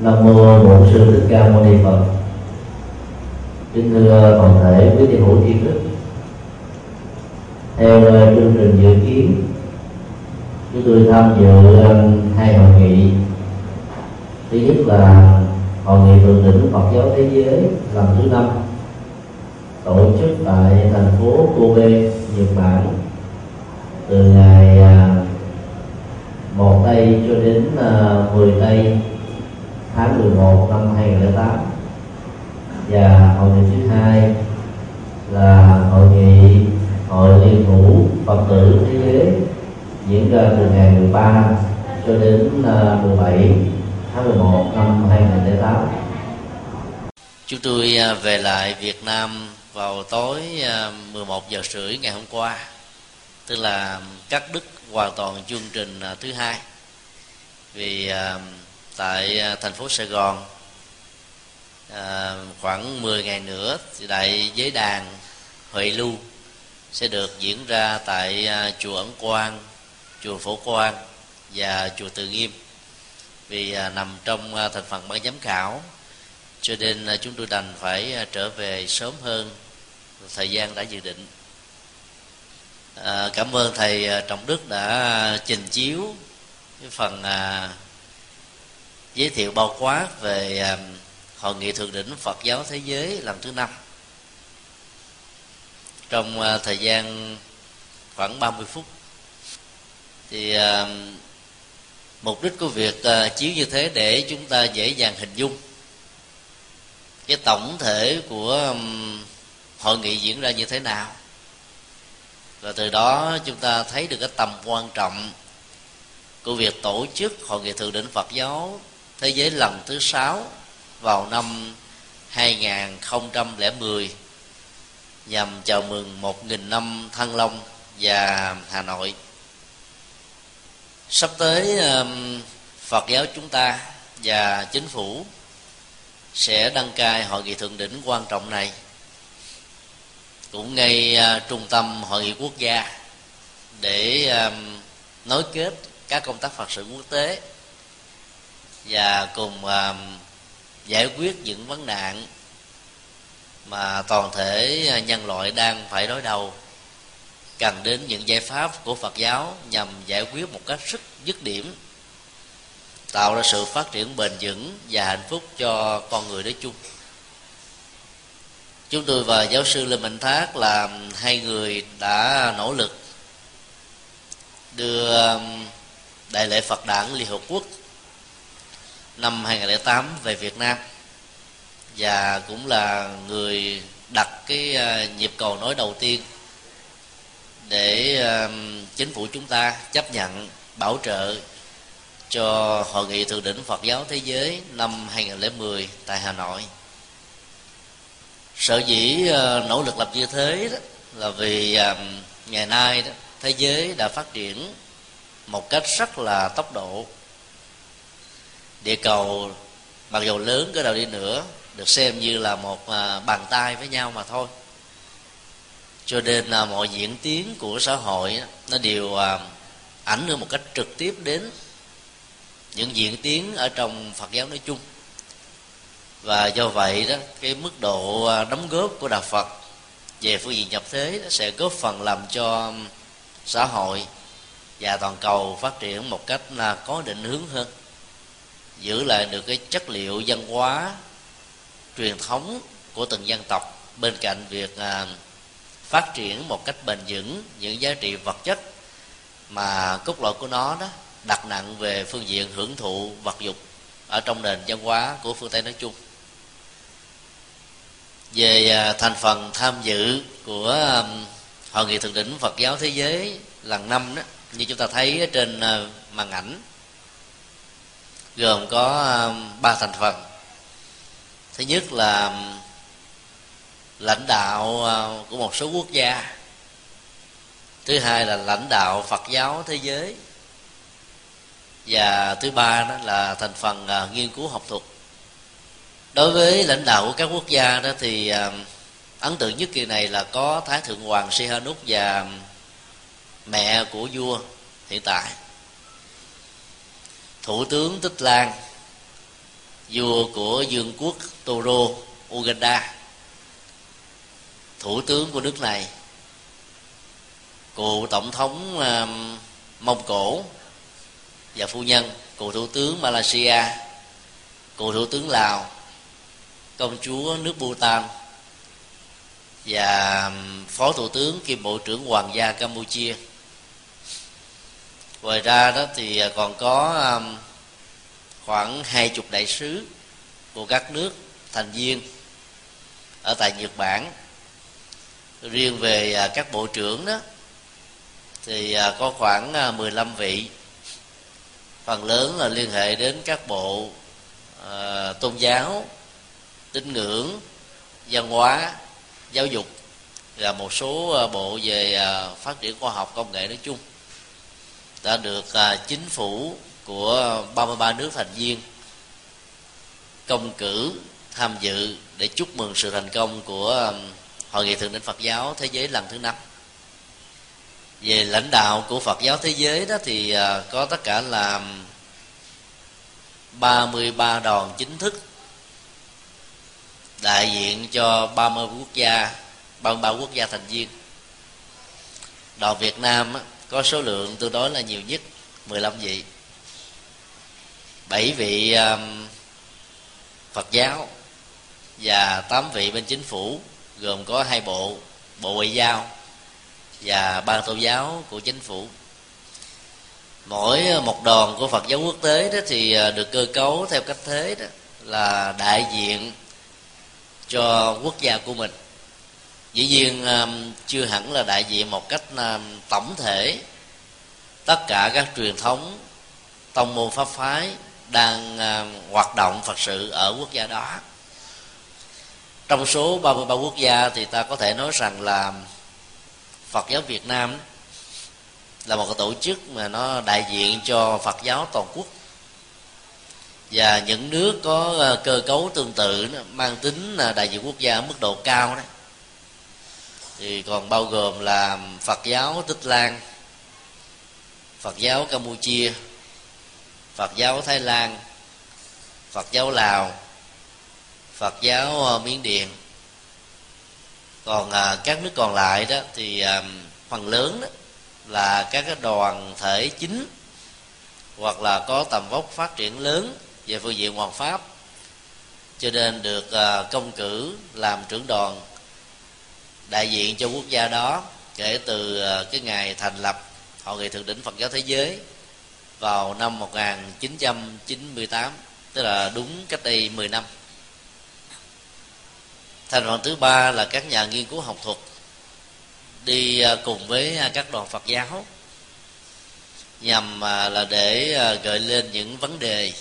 nam mô bổn sư thích ca mâu ni phật. Kính thưa toàn thể quý thiền hữu tri đức theo chương trình dự kiến chúng tôi tham dự hai hội nghị. Thứ nhất là hội nghị thượng đỉnh Phật giáo thế giới lần thứ năm tổ chức tại thành phố Kobe, Nhật Bản từ ngày à, một tây cho đến à, 10 tây tháng 11 năm 2008 và hội nghị thứ hai là hội nghị hội liên thủ Phật tử thế giới diễn ra từ ngày 13 cho đến ờ, 17 tháng 11 năm 2008 Chúng tôi ờ, về lại Việt Nam vào tối ờ, 11 giờ rưỡi ngày hôm qua, tức là cắt đứt hoàn toàn chương trình thứ hai. Vì tại à, thành phố Sài Gòn. À, khoảng 10 ngày nữa thì đại giới đàn Huệ Lưu sẽ được diễn ra tại à, chùa Ấn Quang, chùa Phổ Quang và chùa Từ Nghiêm. Vì nằm trong thành phần ban giám khảo cho nên chúng tôi đành phải trở về sớm hơn thời gian đã dự định. À, cảm ơn thầy à, trọng đức đã trình chiếu cái phần à, giới thiệu bao quát về à, hội nghị thượng đỉnh phật giáo thế giới lần thứ năm. Trong à, thời gian khoảng 30 phút thì à, mục đích của việc chiếu như thế để chúng ta dễ dàng hình dung cái tổng thể của hội nghị diễn ra như thế nào. Và từ đó chúng ta thấy được cái tầm quan trọng của việc tổ chức hội nghị thượng đỉnh Phật giáo thế giới lần thứ sáu vào năm 2010 nhằm chào mừng một nghìn năm Thăng Long và Hà Nội. Sắp tới Phật giáo chúng ta và chính phủ sẽ đăng cai hội nghị thượng đỉnh quan trọng này cũng ngay à, trung tâm hội nghị quốc gia để nối kết các công tác phật sự quốc tế và cùng um, giải quyết những vấn nạn mà toàn thể nhân loại đang phải đối đầu, cần đến những giải pháp của Phật giáo nhằm giải quyết một cách rất dứt điểm, tạo ra sự phát triển bền vững và hạnh phúc cho con người nói chung. Chúng tôi và giáo sư lê mạnh thác là hai người đã nỗ lực đưa um, đại lễ phật đản liên hợp quốc năm 2008 về việt nam. Và cũng là người đặt cái ờ, nhịp cầu nối đầu tiên để ờ, chính phủ chúng ta chấp nhận bảo trợ cho hội nghị thượng đỉnh Phật giáo thế giới năm 2010 tại Hà Nội. Sở dĩ ờ, nỗ lực làm như thế đó là vì ngày nay đó, thế giới đã phát triển một cách rất là tốc độ địa cầu mặc dù lớn, cái đầu đi nữa, được xem như là một à, bàn tay với nhau mà thôi. Cho nên là mọi diễn tiến của xã hội nó đều à, ảnh hưởng một cách trực tiếp đến những diễn tiến ở trong phật giáo nói chung. Và do vậy đó, cái mức độ à, đóng góp của đạo phật về phương diện nhập thế nó sẽ góp phần làm cho xã hội và toàn cầu phát triển một cách là có định hướng hơn giữ lại được cái chất liệu văn hóa truyền thống của từng dân tộc. Bên cạnh việc à, phát triển một cách bền vững những giá trị vật chất mà cốt lõi của nó đó đặt nặng về phương diện hưởng thụ vật dục ở trong nền văn hóa của phương tây nói chung. Về à, thành phần tham dự của à, hội nghị thượng đỉnh Phật giáo thế giới lần năm đó như chúng ta thấy trên à, màn ảnh gồm có à, ba thành phần. Thứ nhất là à, lãnh đạo à, của một số quốc gia. Thứ hai là lãnh đạo phật giáo thế giới. Và thứ ba đó là thành phần nghiên cứu học thuật. Đối với lãnh đạo của các quốc gia đó thì ấn tượng nhất kỳ này là có thái thượng hoàng Sihanouk và mẹ của vua hiện tại thủ tướng tích lan vua của dương quốc Toro Uganda. Thủ tướng của nước này cựu tổng thống uh, mông cổ và phu nhân cựu thủ tướng malaysia cựu thủ tướng lào công chúa nước bhutan và um, phó thủ tướng kiêm bộ trưởng hoàng gia campuchia ngoài ra đó thì à, còn có khoảng hai chục đại sứ của các nước thành viên ở tại nhật bản. Riêng về à, các bộ trưởng đó thì à, có khoảng 15 vị. Phần lớn là liên hệ đến các bộ uh, tôn giáo tín ngưỡng văn hóa giáo dục và một số bộ về phát triển khoa học công nghệ nói chung đã được à, chính phủ của 33 nước thành viên công cử tham dự để chúc mừng sự thành công của à, hội nghị thượng đỉnh Phật giáo thế giới lần thứ năm. Về lãnh đạo của Phật giáo thế giới đó thì à, có tất cả là 33 đoàn chính thức đại diện cho 30 quốc gia 33 quốc gia thành viên. Đoàn Việt Nam có số lượng tương đối là nhiều nhất 15 vị. Bảy vị um, Phật giáo và tám vị bên chính phủ, gồm có hai bộ bộ ngoại giao và ban tôn giáo của chính phủ. Mỗi một đoàn của Phật giáo quốc tế đó thì à, được cơ cấu theo cách thế đó là đại diện cho quốc gia của mình dĩ nhiên um, chưa hẳn là đại diện một cách um, tổng thể. Tất cả các truyền thống, tông môn pháp phái đang um, hoạt động phật sự ở quốc gia đó. Trong số 33 quốc gia thì ta có thể nói rằng là Phật giáo Việt Nam là một cái tổ chức mà nó đại diện cho Phật giáo toàn quốc. Và những nước có uh, cơ cấu tương tự mang tính uh, đại diện quốc gia ở mức độ cao đó thì còn bao gồm là Phật giáo Tích Lan Phật giáo Campuchia Phật giáo Thái Lan Phật giáo Lào phật giáo ờ, miến điện. Còn à, các nước còn lại đó thì à, phần lớn đó là các cái đoàn thể chính hoặc là có tầm vóc phát triển lớn về phương diện hoàng pháp cho nên được à, công cử làm trưởng đoàn đại diện cho quốc gia đó kể từ ờ, cái ngày thành lập hội nghị thượng đỉnh Phật giáo thế giới vào năm 1998 tức là đúng cách đây 10 năm. Thành phần thứ ba là các nhà nghiên cứu học thuật đi ờ, cùng với ờ, các đoàn phật giáo nhằm là để gợi lên những vấn đề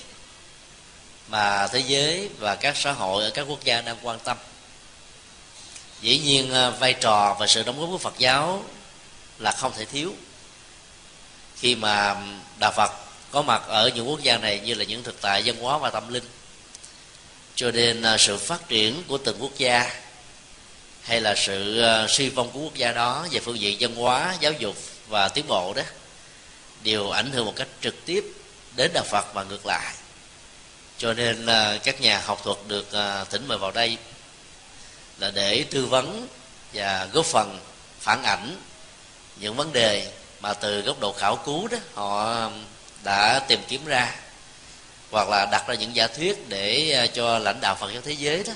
mà thế giới và các xã hội ở các quốc gia đang quan tâm dĩ nhiên ờ, vai trò và sự đóng góp của phật giáo là không thể thiếu. Khi mà đạo phật có mặt ở những quốc gia này như là những thực tại văn hóa và tâm linh, cho nên ờ, sự phát triển của từng quốc gia hay là sự ờ, suy vong của quốc gia đó về phương diện văn hóa, giáo dục và tiến bộ đó đều ảnh hưởng một cách trực tiếp đến đạo phật và ngược lại. Cho nên các nhà học thuật được thỉnh mời vào đây là để tư vấn và góp phần phản ảnh những vấn đề mà từ góc độ khảo cứu đó, họ đã tìm kiếm ra hoặc là đặt ra những giả thuyết để à, cho lãnh đạo Phật giáo thế giới đó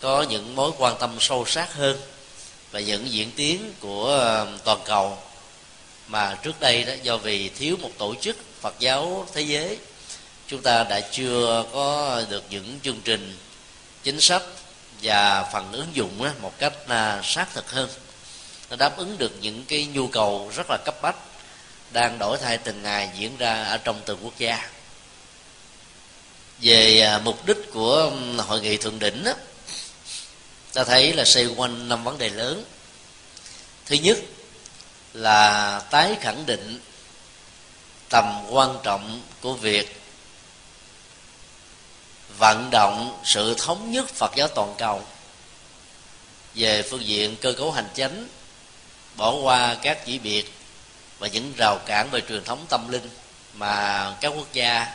có những mối quan tâm sâu sắc hơn và những diễn tiến của à, toàn cầu mà trước đây đó do vì thiếu một tổ chức Phật giáo thế giới, chúng ta đã chưa có được những chương trình chính sách và phần ứng dụng một cách à, sát thực hơn. Nó đáp ứng được những cái nhu cầu rất là cấp bách đang đổi thay từng ngày diễn ra ở trong từng quốc gia. Về à, mục đích của hội nghị thượng đỉnh đó, ta thấy là xoay quanh năm vấn đề lớn. Thứ nhất là tái khẳng định tầm quan trọng của việc vận động sự thống nhất Phật giáo toàn cầu. Về phương diện cơ cấu hành chánh, bỏ qua các chỉ biệt và những rào cản về truyền thống tâm linh mà các quốc gia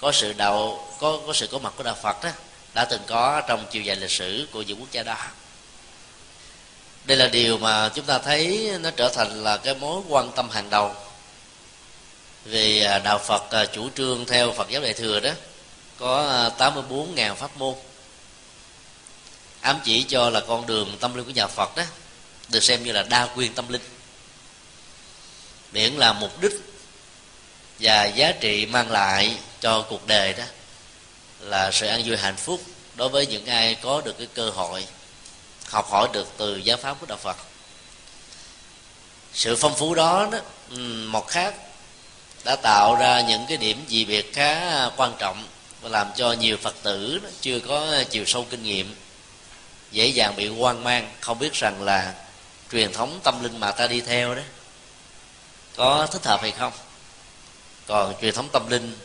có sự đạo, có có sự có mặt của đạo phật đó, đã từng có trong chiều dài lịch sử của những quốc gia đó. Đây là điều mà chúng ta thấy nó trở thành là cái mối quan tâm hàng đầu vì à, đạo Phật à, chủ trương theo Phật giáo Đại thừa đó có à, 84.000 pháp môn. Ám chỉ cho là con đường tâm linh của nhà Phật đó được xem như là đa quyền tâm linh. Miễn là mục đích và giá trị mang lại cho cuộc đời đó là sự an vui hạnh phúc đối với những ai có được cái cơ hội học hỏi được từ giáo pháp của đạo Phật. Sự phong phú đó, đó một khác đã tạo ra những cái điểm dị biệt khá quan trọng và làm cho nhiều phật tử chưa có chiều sâu kinh nghiệm, dễ dàng bị hoang mang. Không biết rằng là truyền thống tâm linh mà ta đi theo đó, có thích hợp hay không? Còn truyền thống tâm linh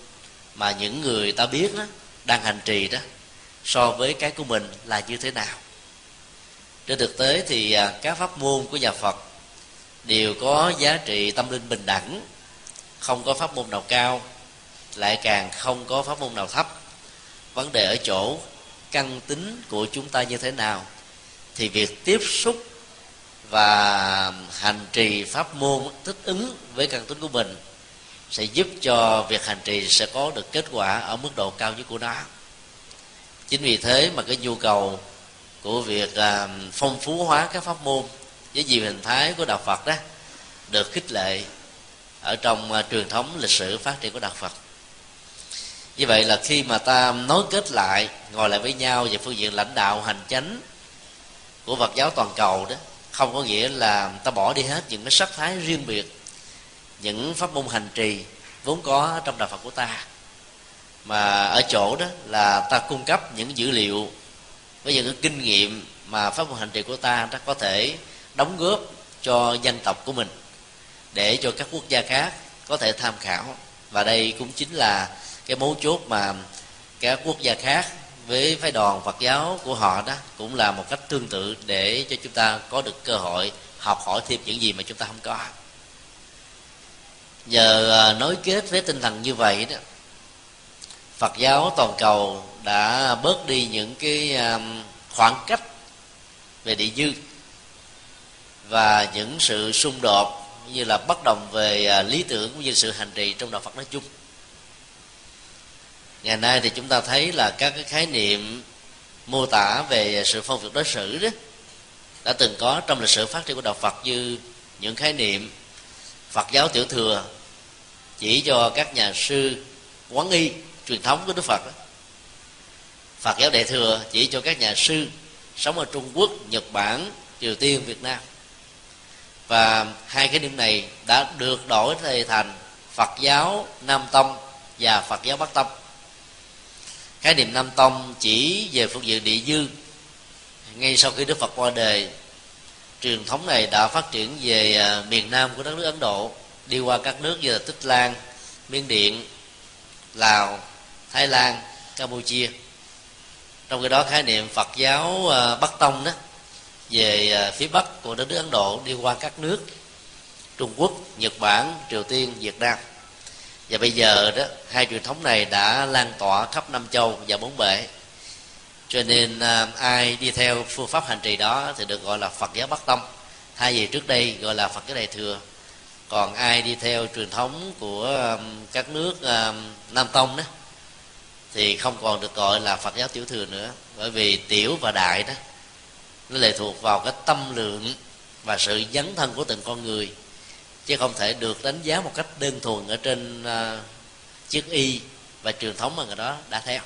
mà những người ta biết đó, đang hành trì đó, so với cái của mình là như thế nào? Trên thực tế thì à, các pháp môn của nhà phật đều có giá trị tâm linh bình đẳng, không có pháp môn nào cao lại càng không có pháp môn nào thấp. Vấn đề ở chỗ căn tính của chúng ta như thế nào, thì việc tiếp xúc và hành trì pháp môn thích ứng với căn tính của mình sẽ giúp cho việc hành trì sẽ có được kết quả ở mức độ cao nhất của nó. Chính vì thế mà cái nhu cầu của việc à, phong phú hóa các pháp môn với nhiều hình thái của đạo phật đó được khích lệ ở trong à, truyền thống lịch sử phát triển của đạo phật như vậy là khi mà ta nối kết lại, ngồi lại với nhau về phương diện lãnh đạo, hành chánh của phật giáo toàn cầu đó, không có nghĩa là ta bỏ đi hết những cái sắc thái riêng biệt, những pháp môn hành trì vốn có trong đạo phật của ta. Mà ở chỗ đó là ta cung cấp những dữ liệu với những cái kinh nghiệm mà pháp môn hành trì của ta ta có thể đóng góp cho dân tộc của mình để cho các quốc gia khác có thể tham khảo. Và đây cũng chính là cái mấu chốt mà các quốc gia khác với phái đoàn Phật giáo của họ đó cũng là một cách tương tự để cho chúng ta có được cơ hội học hỏi thêm những gì mà chúng ta không có. Nhờ à, nối kết với tinh thần như vậy đó, Phật giáo toàn cầu đã bớt đi những cái à, khoảng cách về địa dư và những sự xung đột như là bất đồng về à, lý tưởng cũng như sự hành trì trong đạo Phật nói chung ngày nay thì chúng ta thấy là các cái khái niệm mô tả về sự phong biệt đối xử đó đã từng có trong lịch sử phát triển của đạo Phật như những khái niệm Phật giáo tiểu thừa chỉ cho các nhà sư quán y truyền thống của Đức Phật đó. Phật giáo đại thừa chỉ cho các nhà sư sống ở Trung Quốc, Nhật Bản, Triều Tiên, Việt Nam và hai cái niệm này đã được đổi thành Phật giáo Nam Tông và Phật giáo Bắc Tông khái niệm Nam Tông chỉ về phương diện địa dư. Ngay sau khi Đức Phật qua đời truyền thống này đã phát triển về à, miền Nam của đất nước Ấn Độ đi qua các nước như là Tích Lan, Miên Điện, Lào, Thái Lan, Campuchia. Trong cái đó khái niệm Phật giáo à, Bắc Tông đó về à, phía bắc của đất nước ấn độ đi qua các nước trung quốc nhật bản triều tiên việt nam và bây giờ đó hai truyền thống này đã lan tỏa khắp năm châu và bốn bể. Cho nên à, ai đi theo phương pháp hành trì đó thì được gọi là phật giáo bắc tông. Thay vì trước đây gọi là phật giáo đại thừa. Còn ai đi theo truyền thống của um, các nước um, nam tông đó thì không còn được gọi là phật giáo tiểu thừa nữa. Bởi vì tiểu và đại đó nó lệ thuộc vào cái tâm lượng và sự dấn thân của từng con người chứ không thể được đánh giá một cách đơn thuần ở trên uh, chiếc y và truyền thống mà người đó đã theo.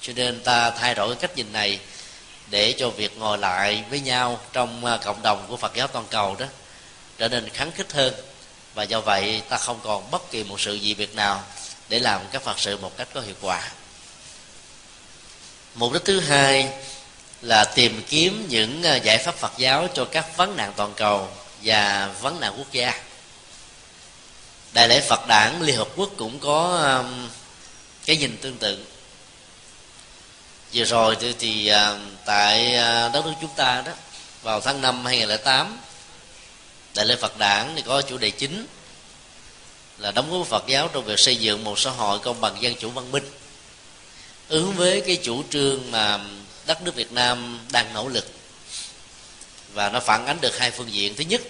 Cho nên ta thay đổi cách nhìn này để cho việc ngồi lại với nhau trong uh, cộng đồng của Phật giáo toàn cầu đó trở nên kháng khích hơn. Và do vậy ta không còn bất kỳ một sự gì việc nào để làm các Phật sự một cách có hiệu quả. Mục đích thứ hai là tìm kiếm những à, giải pháp Phật giáo cho các vấn nạn toàn cầu và vấn nạn quốc gia đại lễ Phật đảng Liên Hợp Quốc cũng có um, cái nhìn tương tự. Vừa rồi thì, thì uh, tại uh, đất nước chúng ta đó vào tháng 5 2008 đại lễ Phật đảng thì có chủ đề chính là đóng góp Phật giáo trong việc xây dựng một xã hội công bằng dân chủ văn minh. Ứng với cái chủ trương mà đất nước Việt Nam đang nỗ lực và nó phản ánh được hai phương diện. Thứ nhất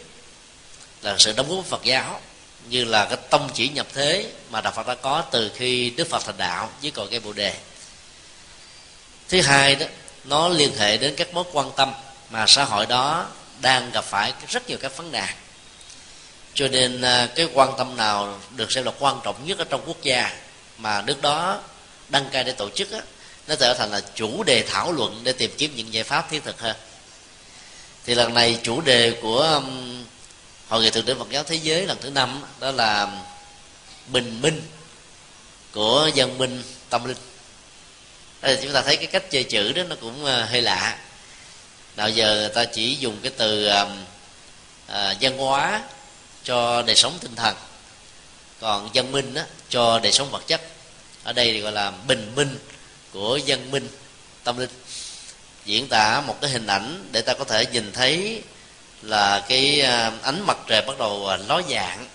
là sự đóng góp Phật giáo như là cái tông chỉ nhập thế mà đạo Phật đã có từ khi Đức Phật thành đạo với cội cây Bồ đề. Thứ hai đó nó liên hệ đến các mối quan tâm mà xã hội đó đang gặp phải rất nhiều các vấn nạn. Cho nên à, cái quan tâm nào được xem là quan trọng nhất ở trong quốc gia mà nước đó đăng cai để tổ chức á, nó trở thành là chủ đề thảo luận để tìm kiếm những giải pháp thiết thực hơn. Thì lần này chủ đề của hội nghị thượng đỉnh Phật giáo thế giới lần thứ năm đó là bình minh của dân minh tâm linh. Đây chúng ta thấy cái cách chơi chữ đó nó cũng ờ, hơi lạ. Nào giờ người ta chỉ dùng cái từ uh, uh, văn hóa cho đời sống tinh thần còn dân minh đó, cho đời sống vật chất. Ở đây thì gọi là bình minh của dân minh tâm linh. Diễn tả một cái hình ảnh để ta có thể nhìn thấy là cái à, ánh mặt trời bắt đầu à, ló dạng.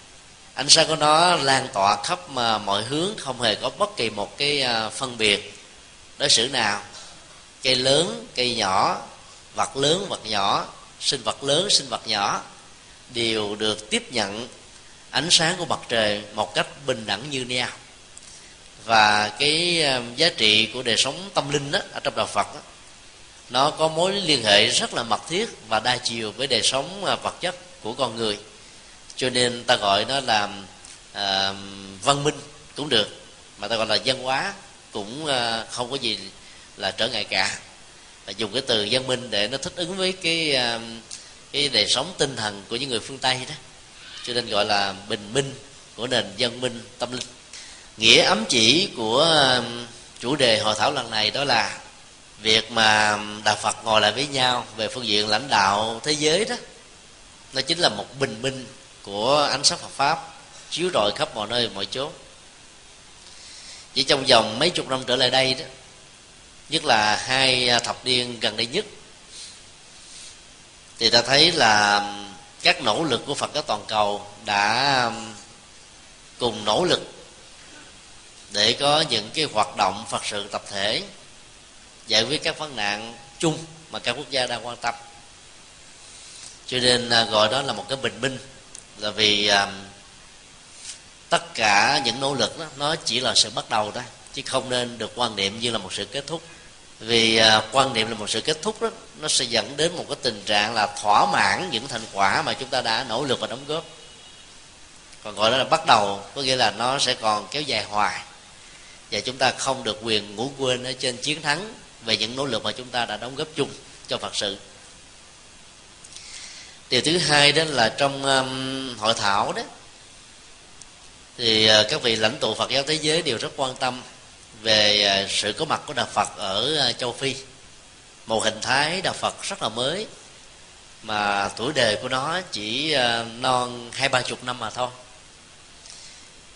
Ánh sáng của nó lan tỏa khắp mà mọi hướng không hề có bất kỳ một cái à, phân biệt. Đối xử nào? Cây lớn cây nhỏ vật lớn vật nhỏ sinh vật lớn sinh vật nhỏ đều được tiếp nhận ánh sáng của mặt trời một cách bình đẳng như nhau. Và cái giá trị của đời sống tâm linh đó, ở trong đạo Phật đó, nó có mối liên hệ rất là mật thiết và đa chiều với đời sống à, vật chất của con người. Cho nên ta gọi nó là à, văn minh cũng được mà ta gọi là văn hóa cũng à, không có gì là trở ngại cả. Và dùng cái từ văn minh để nó thích ứng với cái à, cái đời sống tinh thần của những người phương tây đó. Cho nên gọi là bình minh của nền văn minh tâm linh. Nghĩa ấm chỉ của à, chủ đề hội thảo lần này đó là việc mà đạo phật ngồi lại với nhau về phương diện lãnh đạo thế giới đó, nó chính là một bình minh của ánh sáng phật pháp chiếu rọi khắp mọi nơi, mọi chỗ chỉ trong vòng mấy chục năm trở lại đây đó, nhất là hai thập niên gần đây nhất, thì ta thấy là các nỗ lực của phật giáo toàn cầu đã cùng nỗ lực để có những cái hoạt động phật sự tập thể giải quyết các vấn nạn chung mà các quốc gia đang quan tâm. Cho nên à, gọi đó là một cái bình minh, là vì à, tất cả những nỗ lực đó, nó chỉ là sự bắt đầu đó chứ không nên được quan niệm như là một sự kết thúc. Vì à, quan niệm là một sự kết thúc đó, nó sẽ dẫn đến một cái tình trạng là thỏa mãn những thành quả mà chúng ta đã nỗ lực và đóng góp. Còn gọi đó là bắt đầu, có nghĩa là nó sẽ còn kéo dài hoài, và chúng ta không được quyền ngủ quên ở trên chiến thắng về những nỗ lực mà chúng ta đã đóng góp chung cho phật sự. Điều thứ hai đó là trong um, hội thảo đó thì uh, các vị lãnh tụ phật giáo thế giới đều rất quan tâm về uh, sự có mặt của đạo phật ở uh, châu phi. Một hình thái đạo phật rất là mới mà tuổi đời của nó chỉ uh, non hai ba chục năm mà thôi.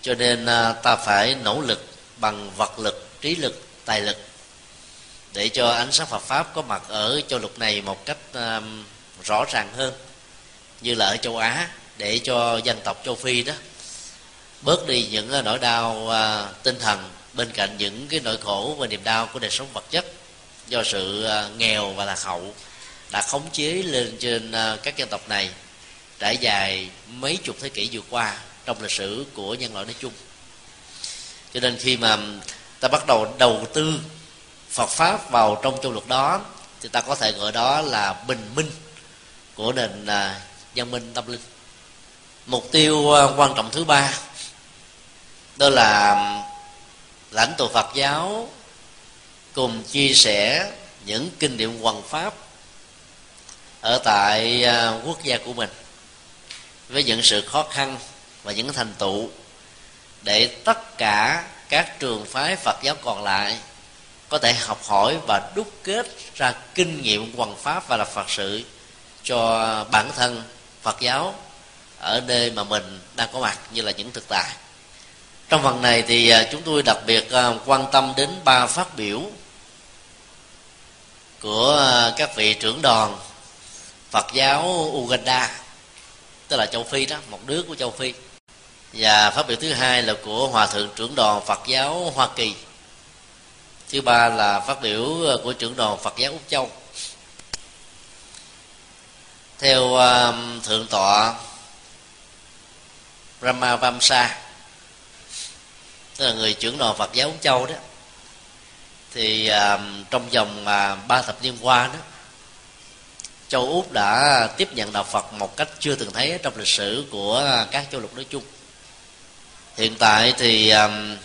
Cho nên uh, ta phải nỗ lực bằng vật lực trí lực tài lực để cho ánh sáng Phật pháp có mặt ở châu lục này một cách um, rõ ràng hơn như là ở châu Á để cho dân tộc châu Phi đó bớt đi những uh, nỗi đau uh, tinh thần bên cạnh những cái nỗi khổ và niềm đau của đời sống vật chất do sự uh, nghèo và lạc hậu đã khống chế lên trên uh, các dân tộc này trải dài mấy chục thế kỷ vừa qua trong lịch sử của nhân loại nói chung. Cho nên khi mà um, ta bắt đầu đầu tư Phật pháp vào trong châu luật đó, thì ta có thể gọi đó là bình minh của nền à, văn minh tâm linh. Mục tiêu à, quan trọng thứ ba, đó là lãnh tụ Phật giáo, cùng chia sẻ những kinh nghiệm hoằng pháp ở tại à, quốc gia của mình với những sự khó khăn và những thành tựu để tất cả các trường phái Phật giáo còn lại có thể học hỏi và đúc kết ra kinh nghiệm quần pháp và là phật sự cho bản thân phật giáo ở nơi mà mình đang có mặt như là những thực tại. Trong phần này thì à, chúng tôi đặc biệt à, quan tâm đến ba phát biểu của à, các vị trưởng đoàn Phật giáo Uganda, tức là châu Phi đó, một nước của châu Phi. Và phát biểu thứ hai là của hòa thượng trưởng đoàn Phật giáo Hoa Kỳ thứ ba là phát biểu ờ, của trưởng đoàn phật giáo úc châu. Theo thượng tọa Rama Vamsa tức là người trưởng đoàn Phật giáo Úc Châu đó thì trong vòng uh, ba thập niên qua đó châu úc đã tiếp nhận đạo phật một cách chưa từng thấy trong lịch sử của các châu lục nói chung. Hiện tại thì um,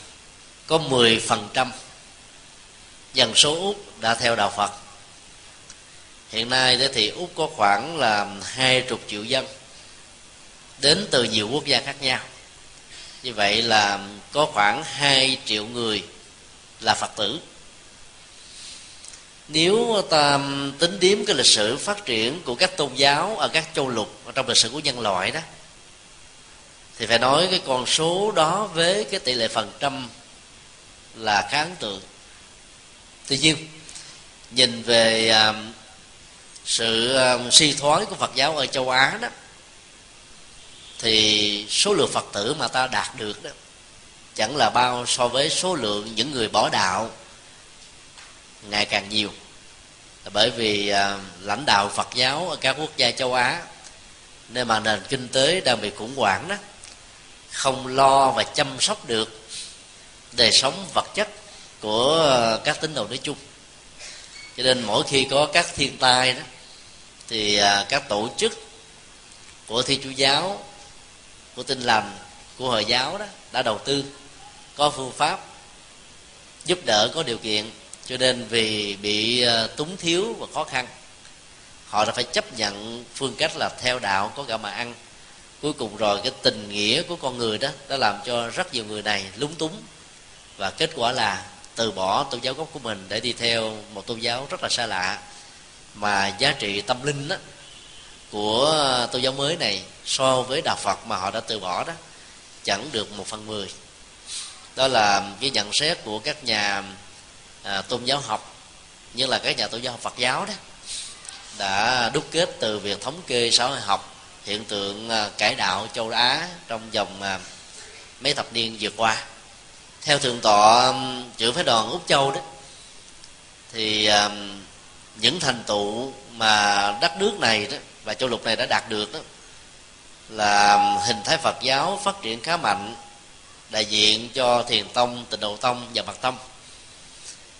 có 10 phần trăm dân số úc đã theo đạo phật. Hiện nay thì úc có khoảng là hai chục triệu dân, đến từ nhiều quốc gia khác nhau. Như vậy là có khoảng 2 triệu người là phật tử. Nếu ta tính điếm cái lịch sử phát triển của các tôn giáo ở các châu lục trong lịch sử của nhân loại đó, thì phải nói cái con số đó với cái tỷ lệ phần trăm là khá ấn tượng tuy nhiên, nhìn về à, sự à, suy thoái của phật giáo ở châu á đó, thì số lượng phật tử mà ta đạt được đó, chẳng là bao so với số lượng những người bỏ đạo ngày càng nhiều. Bởi vì à, lãnh đạo phật giáo ở các quốc gia châu á nên mà nền kinh tế đang bị khủng hoảng đó, không lo và chăm sóc được đời sống vật chất của ờ, các tín đồ nói chung. Cho nên mỗi khi có các thiên tai đó, thì ờ, các tổ chức của thi chúa giáo, của tinh lành, của hồi giáo đó đã đầu tư, có phương pháp giúp đỡ, có điều kiện. Cho nên vì bị ờ, túng thiếu và khó khăn, họ đã phải chấp nhận phương cách là theo đạo, có gạo mà ăn. Cuối cùng rồi cái tình nghĩa của con người đó đã làm cho rất nhiều người này lúng túng. Và kết quả là từ bỏ tôn giáo gốc của mình để đi theo một tôn giáo rất là xa lạ. Mà giá trị tâm linh đó của tôn giáo mới này so với đạo phật mà họ đã từ bỏ đó chẳng được một phần mười. Đó là cái nhận xét của các nhà à, tôn giáo học như là các nhà tôn giáo học Phật giáo đó đã đúc kết từ việc thống kê xã hội học hiện tượng à, cải đạo châu Á trong vòng à, mấy thập niên vừa qua theo thượng tọa um, trưởng phái đoàn úc châu đó, thì um, những thành tựu mà đất nước này đó và châu lục này đã đạt được đó là um, hình thái Phật giáo phát triển khá mạnh, đại diện cho thiền tông, tịnh độ tông và mật tông.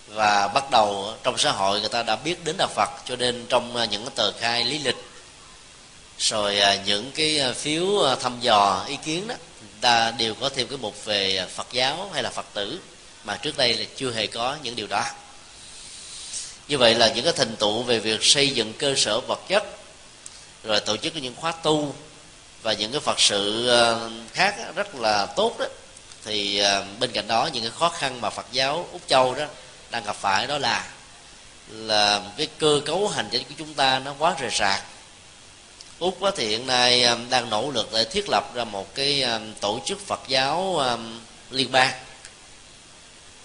Và bắt đầu trong xã hội người ta đã biết đến đạo Phật cho nên trong uh, những tờ khai lý lịch, rồi uh, những cái uh, phiếu thăm dò ý kiến đó ta đều có thêm cái mục về Phật giáo hay là Phật tử mà trước đây là chưa hề có những điều đó. Như vậy là những cái thành tựu về việc xây dựng cơ sở vật chất, rồi tổ chức những khóa tu và những cái phật sự ờ, khác rất là tốt đó, thì ờ, bên cạnh đó những cái khó khăn mà phật giáo úc châu đó đang gặp phải đó là là cái cơ cấu hành chính của chúng ta nó quá rời rạc úc thì hiện nay à, đang nỗ lực để thiết lập ra một cái à, tổ chức phật giáo à, liên bang.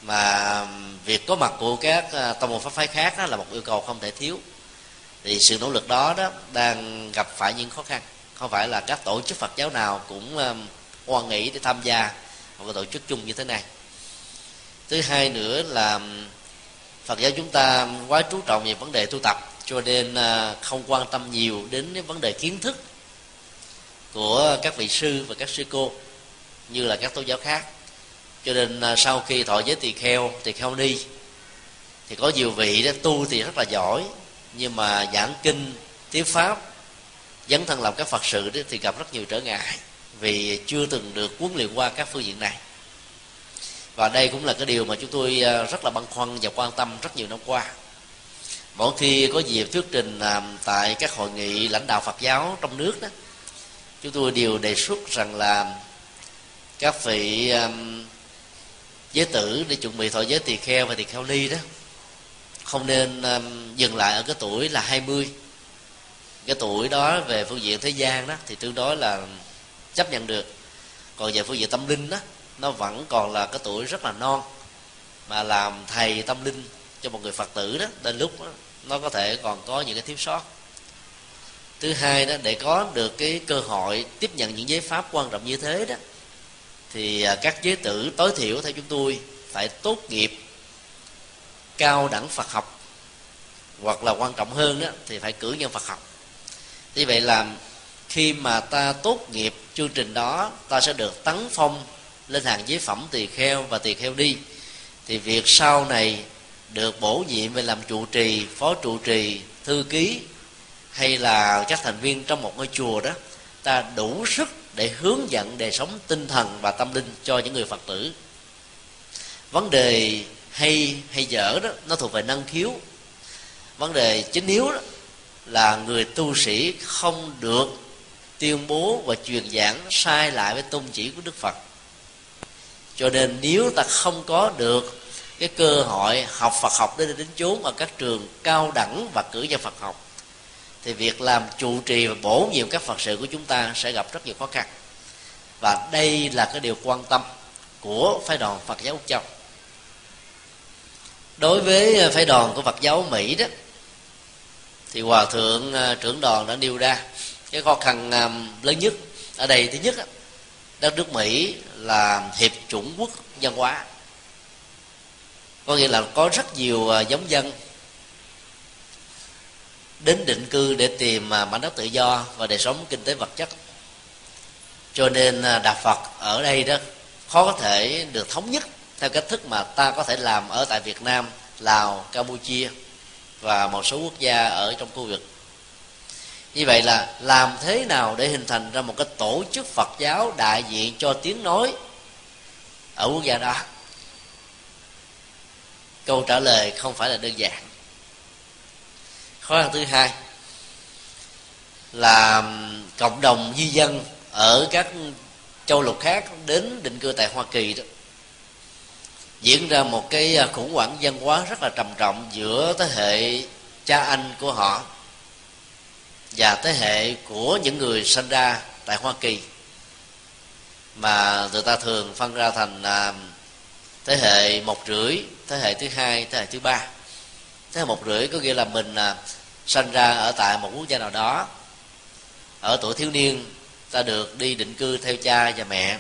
Mà việc có mặt của các tông môn pháp phái khác đó là một yêu cầu không thể thiếu. Thì sự nỗ lực đó đó đang gặp phải những khó khăn. Không phải là các tổ chức phật giáo nào cũng hoan nghĩ để tham gia một cái tổ chức chung như thế này. Thứ hai nữa là phật giáo chúng ta quá chú trọng về vấn đề tu tập cho nên à, không quan tâm nhiều đến cái vấn đề kiến thức của các vị sư và các sư cô, như là các tôn giáo khác. Cho nên à, sau khi thọ giới tỳ kheo tỳ kheo ni, thì có nhiều vị đó tu thì rất là giỏi, nhưng mà giảng kinh thuyết pháp, dấn thân làm các phật sự đó thì gặp rất nhiều trở ngại vì chưa từng được huấn luyện qua các phương diện này. Và đây cũng là cái điều mà chúng tôi à, rất là băn khoăn và quan tâm rất nhiều năm qua mỗi khi có dịp thuyết trình à, tại các hội nghị lãnh đạo Phật giáo trong nước đó. Chúng tôi đều đề xuất rằng là các vị um, giới tử để chuẩn bị thọ giới tỳ kheo và tỳ kheo ly đó không nên um, dừng lại ở cái tuổi là 20 cái tuổi đó về phương diện thế gian đó thì tương đối là chấp nhận được. Còn về phương diện tâm linh đó nó vẫn còn là cái tuổi rất là non mà làm thầy tâm linh cho một người phật tử đó đến lúc đó, nó có thể còn có những cái thiếu sót. Thứ hai đó, để có được cái cơ hội tiếp nhận những giấy pháp quan trọng như thế đó, thì à, các giới tử tối thiểu theo chúng tôi phải tốt nghiệp cao đẳng phật học, hoặc là quan trọng hơn đó, thì phải cử nhân phật học. Như vậy là khi mà ta tốt nghiệp chương trình đó, ta sẽ được tấn phong lên hàng giới phẩm tỳ kheo và tỳ kheo đi. Thì việc sau này được bổ nhiệm về làm trụ trì, phó trụ trì, thư ký, hay là các thành viên trong một ngôi chùa đó, ta đủ sức để hướng dẫn đời sống tinh thần và tâm linh cho những người phật tử. Vấn đề hay hay dở đó, nó thuộc về năng khiếu. Vấn đề chính yếu đó là người tu sĩ không được tuyên bố và truyền giảng sai lại với tôn chỉ của đức phật. Cho nên nếu ta không có được cái cơ hội học phật học đến đến chốn ở các trường cao đẳng và cử nhân phật học. Thì việc làm trụ trì và bổ nhiệm các phật sự của chúng ta sẽ gặp rất nhiều khó khăn. Và đây là cái điều quan tâm của phái đoàn phật giáo úc châu. Đối với ờ, phái đoàn của phật giáo mỹ đó, thì hòa thượng ờ, trưởng đoàn đã nêu ra cái khó khăn lớn nhất. Ở đây thứ nhất đất nước mỹ là hiệp chủng quốc văn hóa có nghĩa là có rất nhiều à, giống dân đến định cư để tìm à, mảnh đất tự do và đời sống kinh tế vật chất. Cho nên à, đạo phật ở đây đó khó có thể được thống nhất theo cách thức mà ta có thể làm ở tại việt nam, lào, campuchia và một số quốc gia ở trong khu vực. Như vậy là làm thế nào để hình thành ra một cái tổ chức phật giáo đại diện cho tiếng nói ở quốc gia đó? Câu trả lời không phải là đơn giản. Khó khăn thứ hai là cộng đồng di dân ở các châu lục khác đến định cư tại hoa kỳ đó, diễn ra một cái à, khủng hoảng văn hóa rất là trầm trọng giữa thế hệ cha anh của họ và thế hệ của những người sinh ra tại Hoa Kỳ mà người ta thường phân ra thành à, thế hệ một rưỡi thế hệ thứ hai thế hệ thứ ba. Thế hệ một rưỡi có nghĩa là mình à, sinh ra ở tại một quốc gia nào đó. Ở tuổi thiếu niên ta được đi định cư theo cha và mẹ.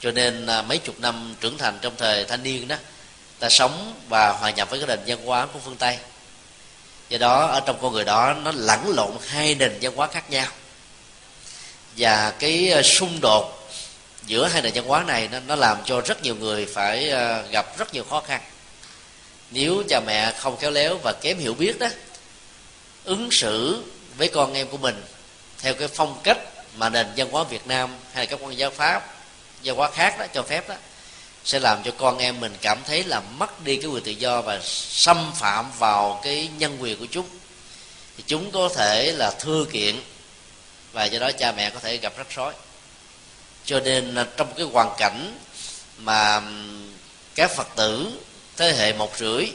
Cho nên à, mấy chục năm trưởng thành trong thời thanh niên đó ta sống và hòa nhập với cái nền văn hóa của phương tây. Do đó ở trong con người đó nó lẫn lộn hai nền văn hóa khác nhau. Và cái à, xung đột giữa hai nền văn hóa này nó, nó làm cho rất nhiều người phải ờ, gặp rất nhiều khó khăn. Nếu cha mẹ không khéo léo và kém hiểu biết đó ứng xử với con em của mình theo cái phong cách mà nền văn hóa Việt Nam hay là các quan giáo Pháp văn hóa khác đó cho phép đó sẽ làm cho con em mình cảm thấy là mất đi cái quyền tự do và xâm phạm vào cái nhân quyền của chúng. Thì chúng có thể là thưa kiện và do đó cha mẹ có thể gặp rắc rối cho nên trong cái hoàn cảnh mà các phật tử thế hệ một rưỡi,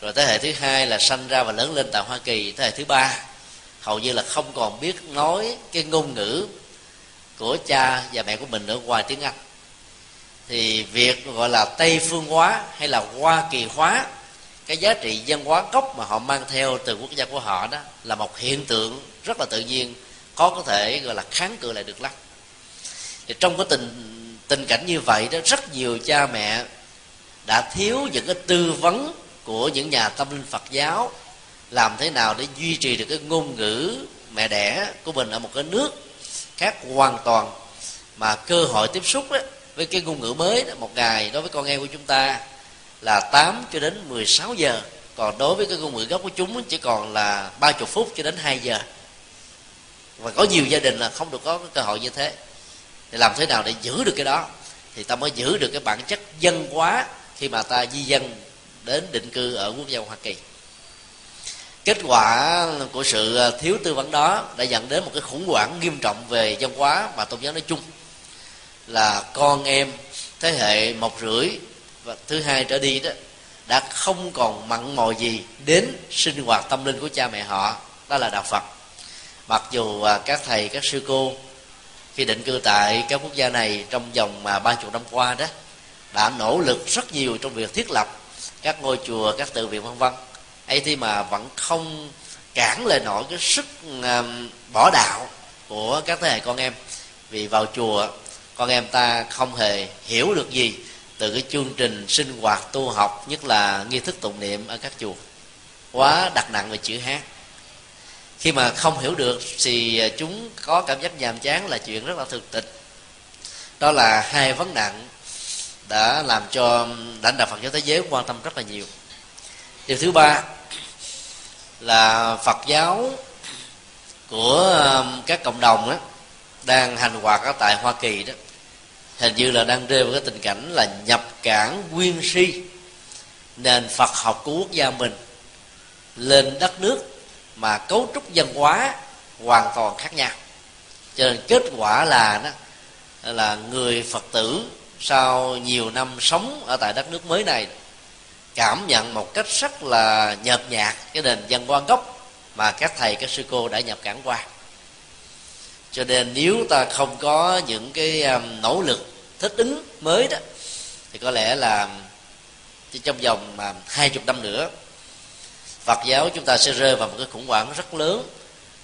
rồi thế hệ thứ hai là sanh ra và lớn lên tại hoa kỳ, thế hệ thứ ba, hầu như là không còn biết nói cái ngôn ngữ của cha và mẹ của mình ở ngoài tiếng anh. Thì việc gọi là tây phương hóa hay là hoa kỳ hóa, cái giá trị văn hóa gốc mà họ mang theo từ quốc gia của họ đó là một hiện tượng rất là tự nhiên có có thể gọi là kháng cự lại được lắm thì trong cái tình tình cảnh như vậy đó rất nhiều cha mẹ đã thiếu những cái tư vấn của những nhà tâm linh Phật giáo làm thế nào để duy trì được cái ngôn ngữ mẹ đẻ của mình ở một cái nước khác hoàn toàn. Mà cơ hội tiếp xúc đó, với cái ngôn ngữ mới đó, một ngày đối với con em của chúng ta là 8 cho đến 16 giờ. Còn đối với cái ngôn ngữ gốc của chúng chỉ còn là 30 phút cho đến 2 giờ. Và có nhiều gia đình là không được có cái cơ hội như thế thì làm thế nào để giữ được cái đó? Thì ta mới giữ được cái bản chất dân hóa khi mà ta di dân đến định cư ở quốc gia Hoa Kỳ. Kết quả của sự à, thiếu tư vấn đó đã dẫn đến một cái khủng hoảng nghiêm trọng về văn hóa và tôn giáo nói chung. Là con em, thế hệ một rưỡi và thứ hai trở đi đó, đã không còn mặn mò gì đến sinh hoạt tâm linh của cha mẹ họ. Đó là đạo phật. Mặc dù à, các thầy, các sư cô khi định cư tại các quốc gia này trong vòng mà ba chục năm qua đó, đã nỗ lực rất nhiều trong việc thiết lập các ngôi chùa, các tự viện vân vân. Ấy thế mà vẫn không cản lại nổi cái sức à, bỏ đạo của các thế hệ con em. Vì vào chùa, con em ta không hề hiểu được gì từ cái chương trình sinh hoạt tu học, nhất là nghi thức tụng niệm ở các chùa. Quá đặt nặng về chữ hát khi mà không hiểu được thì à, chúng có cảm giác nhàm chán là chuyện rất là thực tịch đó là hai vấn nạn đã làm cho lãnh đạo phật giáo thế giới quan tâm rất là nhiều. Điều thứ ba là phật giáo của các cộng đồng đó, đang hành hoạt ở tại hoa kỳ đó. Hình như là đang rơi vào cái tình cảnh là nhập cản nguyên si nền phật học của quốc gia mình lên đất nước mà cấu trúc văn hóa hoàn toàn khác nhau. Cho nên kết quả là đó là người phật tử sau nhiều năm sống ở tại đất nước mới này cảm nhận một cách rất là nhợt nhạt cái nền văn hóa gốc mà các thầy các sư cô đã nhập cản qua. Cho nên nếu ta không có những cái um, nỗ lực thích ứng mới đó thì có lẽ là trong vòng mà hai chục năm nữa Phật giáo chúng ta sẽ rơi vào một cái khủng hoảng rất lớn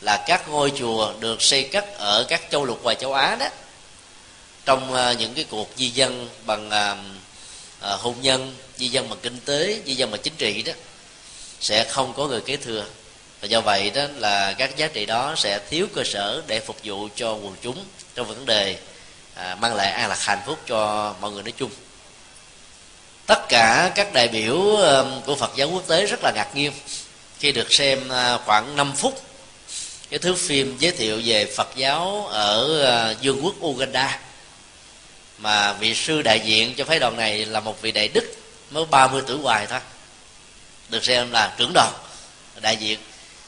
là các ngôi chùa được xây cất ở các châu lục ngoài châu Á đó. Trong à, những cái cuộc di dân bằng à, à, hôn nhân di dân bằng kinh tế di dân bằng chính trị đó sẽ không có người kế thừa. Và do vậy đó là các giá trị đó sẽ thiếu cơ sở để phục vụ cho quần chúng trong vấn đề à, mang lại an lạc hạnh phúc cho mọi người nói chung tất cả các đại biểu um, của Phật giáo quốc tế rất là ngạc nhiên khi được xem uh, khoảng 5 phút cái thước phim giới thiệu về Phật giáo ở uh, vương quốc Uganda. Mà vị sư đại diện cho phái đoàn này là một vị đại đức mới 30 tuổi hoài thôi. Được xem là trưởng đoàn, đại diện.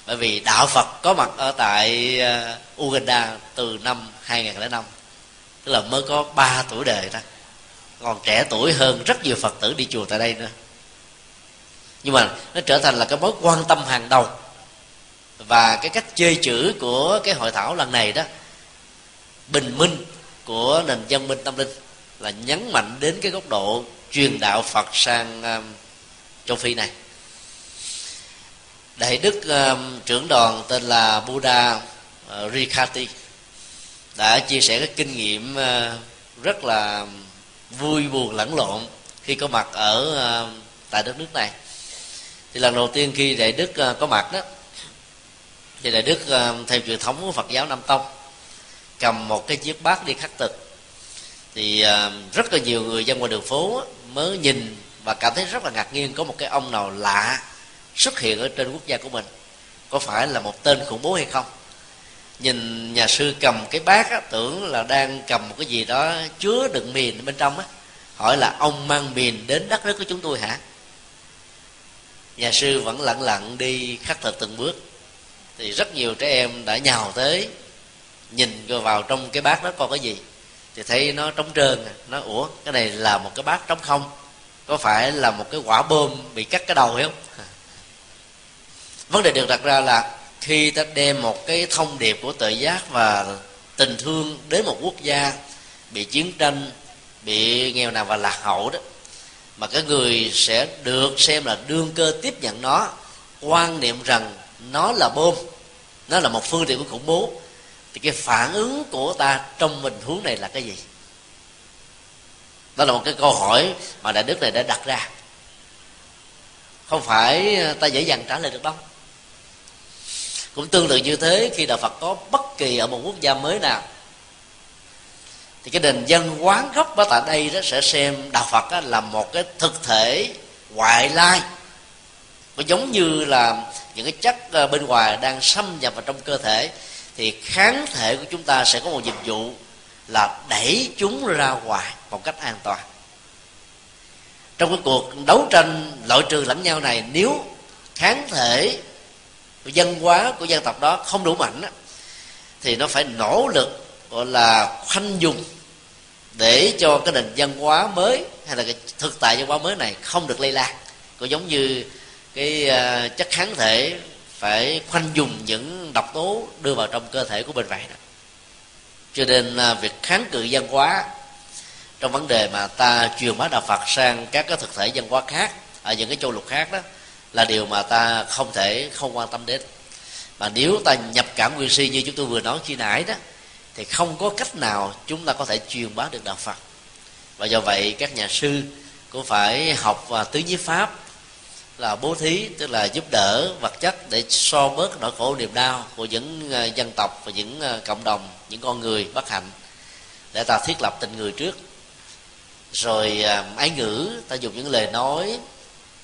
Bởi vì đạo Phật có mặt ở tại uh, Uganda từ năm 2005 tức là mới có 3 tuổi đời thôi còn trẻ tuổi hơn rất nhiều phật tử đi chùa tại đây nữa. Nhưng mà nó trở thành là cái mối quan tâm hàng đầu. Và cái cách chơi chữ của cái hội thảo lần này đó bình minh của nền dân minh tâm linh là nhấn mạnh đến cái góc độ truyền đạo phật sang um, châu phi này. Đại đức um, trưởng đoàn tên là buddha uh, rikati đã chia sẻ cái kinh nghiệm uh, rất là vui buồn lẫn lộn khi có mặt ở uh, tại đất nước này. Thì lần đầu tiên khi đại đức uh, có mặt đó thì đại đức ờ, uh, theo truyền thống của phật giáo nam tông cầm một cái chiếc bát đi khắc thực. Thì uh, rất là nhiều người dân ngoài đường phố mới nhìn và cảm thấy rất là ngạc nhiên có một cái ông nào lạ xuất hiện ở trên quốc gia của mình. Có phải là một tên khủng bố hay không? Nhìn nhà sư cầm cái bát á, tưởng là đang cầm một cái gì đó chứa đựng miền bên trong á. Hỏi là ông mang miền đến đất nước của chúng tôi hả? Nhà sư vẫn lặng lặng đi khắc thực từng bước. Thì rất nhiều trẻ em đã nhào tới nhìn vào trong cái bát đó coi cái gì. Thì thấy nó trống trơn nó ủa cái này là một cái bát trống không? Có phải là một cái quả bom bị cắt cái đầu hay không? Vấn đề được đặt ra là khi ta đem một cái thông điệp của tự giác và tình thương đến một quốc gia, bị chiến tranh, bị nghèo nàn và lạc hậu đó, mà cái người sẽ được xem là đương cơ tiếp nhận nó, quan niệm rằng nó là bom, nó là một phương tiện của khủng bố, thì cái phản ứng của ta trong tình huống này là cái gì? Đó là một cái câu hỏi mà đại đức này đã đặt ra. Không phải ta dễ dàng trả lời được đâu cũng tương tự như thế, khi đạo phật có bất kỳ ở một quốc gia mới nào, thì cái nền dân quán gốc ở tại đây đó sẽ xem đạo phật đó là một cái thực thể ngoại lai nó giống như là những cái chất ờ, bên ngoài đang xâm nhập vào trong cơ thể, thì kháng thể của chúng ta sẽ có một nhiệm vụ là đẩy chúng ra ngoài một cách an toàn. Trong cái cuộc đấu tranh, loại trừ lẫn nhau này, nếu kháng thể dân hóa của dân tộc đó không đủ mạnh đó, thì nó phải nỗ lực gọi là khoanh dùng để cho cái nền văn hóa mới hay là cái thực tại văn hóa mới này không được lây lan. Cũng giống như cái ờ, chất kháng thể phải khoanh dùng những độc tố đưa vào trong cơ thể của bên vậy đó. Cho nên ờ, việc kháng cự văn hóa trong vấn đề mà ta truyền bá đạo Phật sang các cái thực thể văn hóa khác ở những cái châu lục khác đó là điều mà ta không thể không quan tâm đến. Mà nếu ta nhập cảm nguyên si như chúng tôi vừa nói khi nãy đó, thì không có cách nào chúng ta có thể truyền bá được đạo phật. Và do vậy, các nhà sư cũng phải học và tứ nhiếp pháp là bố thí, tức là giúp đỡ vật chất để so bớt nỗi khổ niềm đau của những à, dân tộc và những à, cộng đồng, những con người bất hạnh để ta thiết lập tình người trước. Rồi à, ái ngữ, ta dùng những lời nói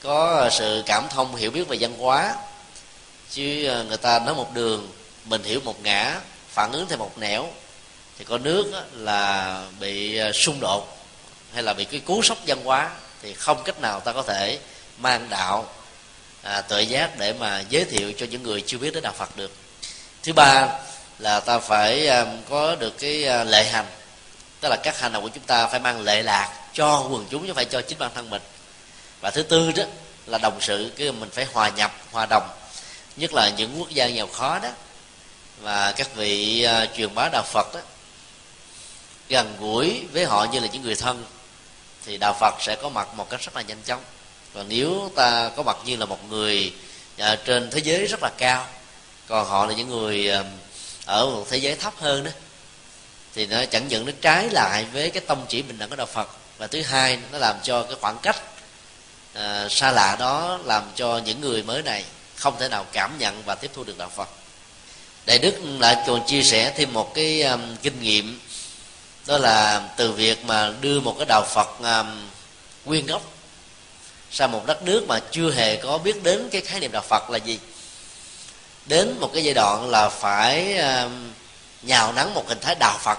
có sự cảm thông hiểu biết về văn hóa. Chứ ờ, người ta nói một đường mình hiểu một ngã phản ứng theo một nẻo thì có nước là bị ờ, xung đột hay là bị cái cú sốc văn hóa thì không cách nào ta có thể mang đạo à, tự giác để mà giới thiệu cho những người chưa biết đến đạo Phật được. Thứ ba là ta phải um, có được cái uh, lệ hành. Tức là các hành động của chúng ta phải mang lệ lạc cho quần chúng chứ phải cho chính bản thân mình và thứ tư đó là đồng sự cái mình phải hòa nhập hòa đồng. Nhất là những quốc gia nghèo khó đó. Và các vị uh, truyền bá đạo Phật đó gần gũi với họ như là những người thân thì đạo Phật sẽ có mặt một cách rất là nhanh chóng. Và nếu ta có mặt như là một người uh, trên thế giới rất là cao còn họ là những người uh, ở một thế giới thấp hơn đó thì nó chẳng những nó trái lại với cái tông chỉ bình đẳng của đạo Phật. Và thứ hai nó làm cho cái khoảng cách à, xa lạ đó làm cho những người mới này không thể nào cảm nhận và tiếp thu được đạo Phật. Đại đức lại còn chia sẻ thêm một cái um, kinh nghiệm đó là từ việc mà đưa một cái đạo Phật um, nguyên gốc sang một đất nước mà chưa hề có biết đến cái khái niệm đạo phật là gì. Đến một cái giai đoạn là phải um, nhào nắng một hình thái đạo phật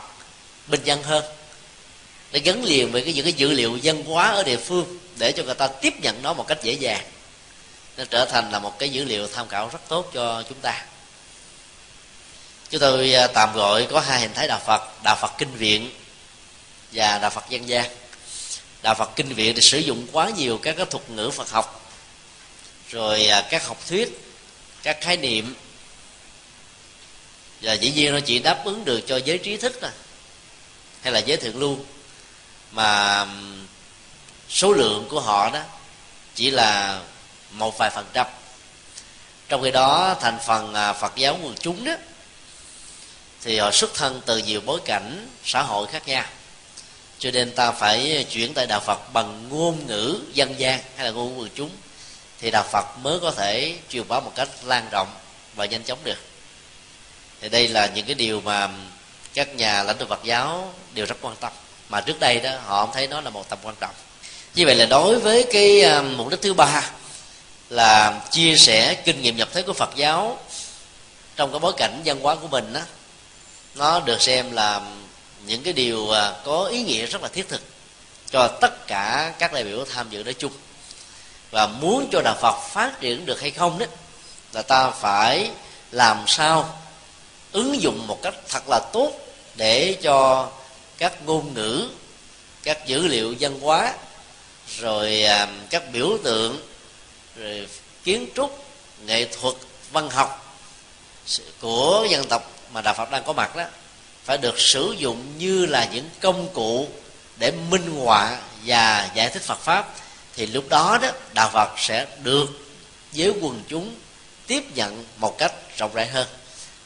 bình dân hơn để gắn liền với cái những cái dữ liệu văn hóa ở địa phương để cho người ta tiếp nhận nó một cách dễ dàng. Nó trở thành là một cái dữ liệu tham khảo rất tốt cho chúng ta. Chúng tôi à, tạm gọi có hai hình thái đạo phật đạo phật kinh viện và đạo phật dân gian. Đạo phật kinh viện thì sử dụng quá nhiều các cái thuật ngữ phật học, rồi à, các học thuyết, các khái niệm. Và dĩ nhiên nó chỉ đáp ứng được cho giới trí thức thôi, hay là giới thượng lưu. Mà số lượng của họ đó chỉ là một vài phần trăm. Trong khi đó, thành phần à, phật giáo quần chúng đó, thì họ xuất thân từ nhiều bối cảnh xã hội khác nhau. Cho nên ta phải chuyển tại đạo phật bằng ngôn ngữ dân gian hay là ngôn ngữ quần chúng, thì đạo phật mới có thể truyền bá một cách lan rộng và nhanh chóng được. Thì đây là những cái điều mà các nhà lãnh đạo phật giáo đều rất quan tâm. Mà trước đây đó, họ không thấy nó là một tầm quan trọng như vậy là đối với cái à, mục đích thứ ba là chia sẻ kinh nghiệm nhập thế của phật giáo trong cái bối cảnh văn hóa của mình đó nó được xem là những cái điều à, có ý nghĩa rất là thiết thực cho tất cả các đại biểu tham dự nói chung. Và muốn cho đạo Phật phát triển được hay không đó, là ta phải làm sao ứng dụng một cách thật là tốt để cho các ngôn ngữ, các dữ liệu văn hóa rồi à, các biểu tượng rồi kiến trúc nghệ thuật văn học của dân tộc mà đạo Phật đang có mặt đó phải được sử dụng như là những công cụ để minh họa và giải thích Phật pháp. Thì lúc đó đó đạo Phật sẽ được giới quần chúng tiếp nhận một cách rộng rãi hơn.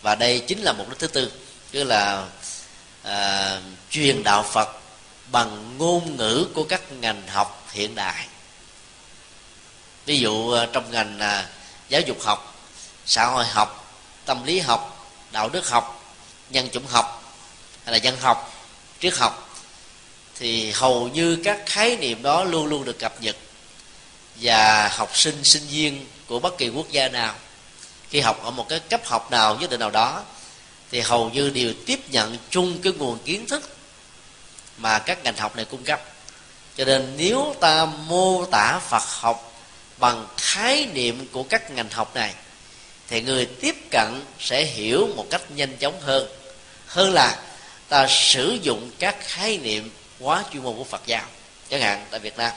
Và đây chính là mục đích thứ tư tức là à, truyền đạo Phật bằng ngôn ngữ của các ngành học hiện đại. Ví dụ ờ, trong ngành ờ, giáo dục học, xã hội học, tâm lý học, đạo đức học, nhân chủng học hay là dân học, triết học, thì hầu như các khái niệm đó luôn luôn được cập nhật và học sinh sinh viên của bất kỳ quốc gia nào, khi học ở một cái cấp học nào, nhất định nào đó, thì hầu như đều tiếp nhận chung cái nguồn kiến thức mà các ngành học này cung cấp cho nên nếu ta mô tả phật học bằng khái niệm của các ngành học này, thì người tiếp cận sẽ hiểu một cách nhanh chóng hơn. Hơn là ta sử dụng các khái niệm quá chuyên môn của phật giáo, chẳng hạn tại việt nam.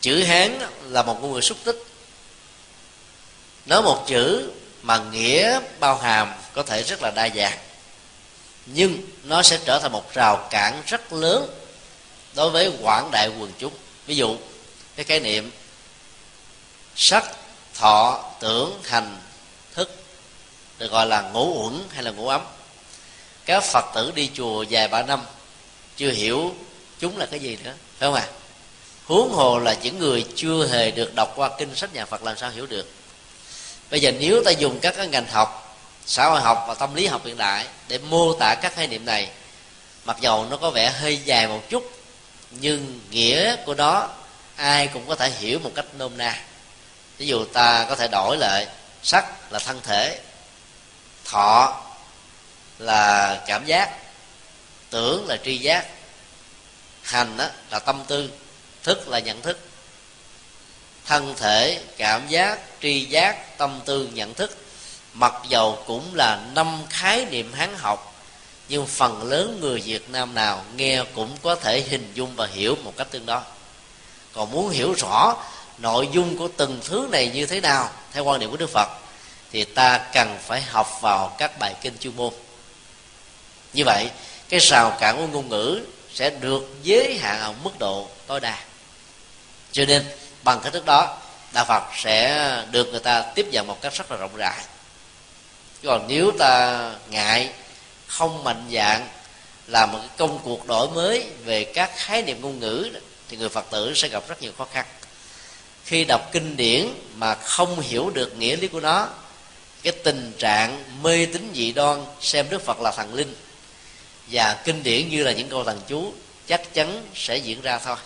Chữ hán là một ngôn ngữ xúc tích. Nói một chữ mà nghĩa bao hàm có thể rất là đa dạng, nhưng nó sẽ trở thành một rào cản rất lớn đối với quảng đại quần chúng, ví dụ, cái khái niệm sắc, thọ, tưởng, hành, thức, được gọi là ngủ uẩn hay là ngủ ấm các phật tử đi chùa vài ba năm, chưa hiểu chúng là cái gì nữa, phải không ạ à? huống hồ là những người chưa hề được đọc qua kinh sách nhà phật làm sao hiểu được bây giờ nếu ta dùng các cái ngành học, xã hội học và tâm lý học hiện đại để mô tả các khái niệm này, mặc dầu nó có vẻ hơi dài một chút nhưng nghĩa của nó ai cũng có thể hiểu một cách nôm na. Ví dụ ta có thể đổi lại, sắc là thân thể, thọ là cảm giác, tưởng là tri giác, hành đó là tâm tư, thức là nhận thức. Thân thể, cảm giác, tri giác, tâm tư, nhận thức, mặc dầu cũng là năm khái niệm hán học nhưng phần lớn người việt nam nào nghe cũng có thể hình dung và hiểu một cách tương đối. Còn muốn hiểu rõ nội dung của từng thứ này như thế nào theo quan điểm của đức phật, thì ta cần phải học vào các bài kinh chuyên môn. Như vậy, cái rào cản của ngôn ngữ sẽ được giới hạn ở mức độ tối đa. Cho nên, bằng cái thức đó, đạo phật sẽ được người ta tiếp nhận một cách rất là rộng rãi. Còn nếu ta ngại không mạnh dạng làm một cái công cuộc đổi mới về các khái niệm ngôn ngữ thì người phật tử sẽ gặp rất nhiều khó khăn. Khi đọc kinh điển mà không hiểu được nghĩa lý của nó, cái tình trạng mê tín dị đoan xem đức phật là thần linh và kinh điển như là những câu thần chú chắc chắn sẽ diễn ra thôi.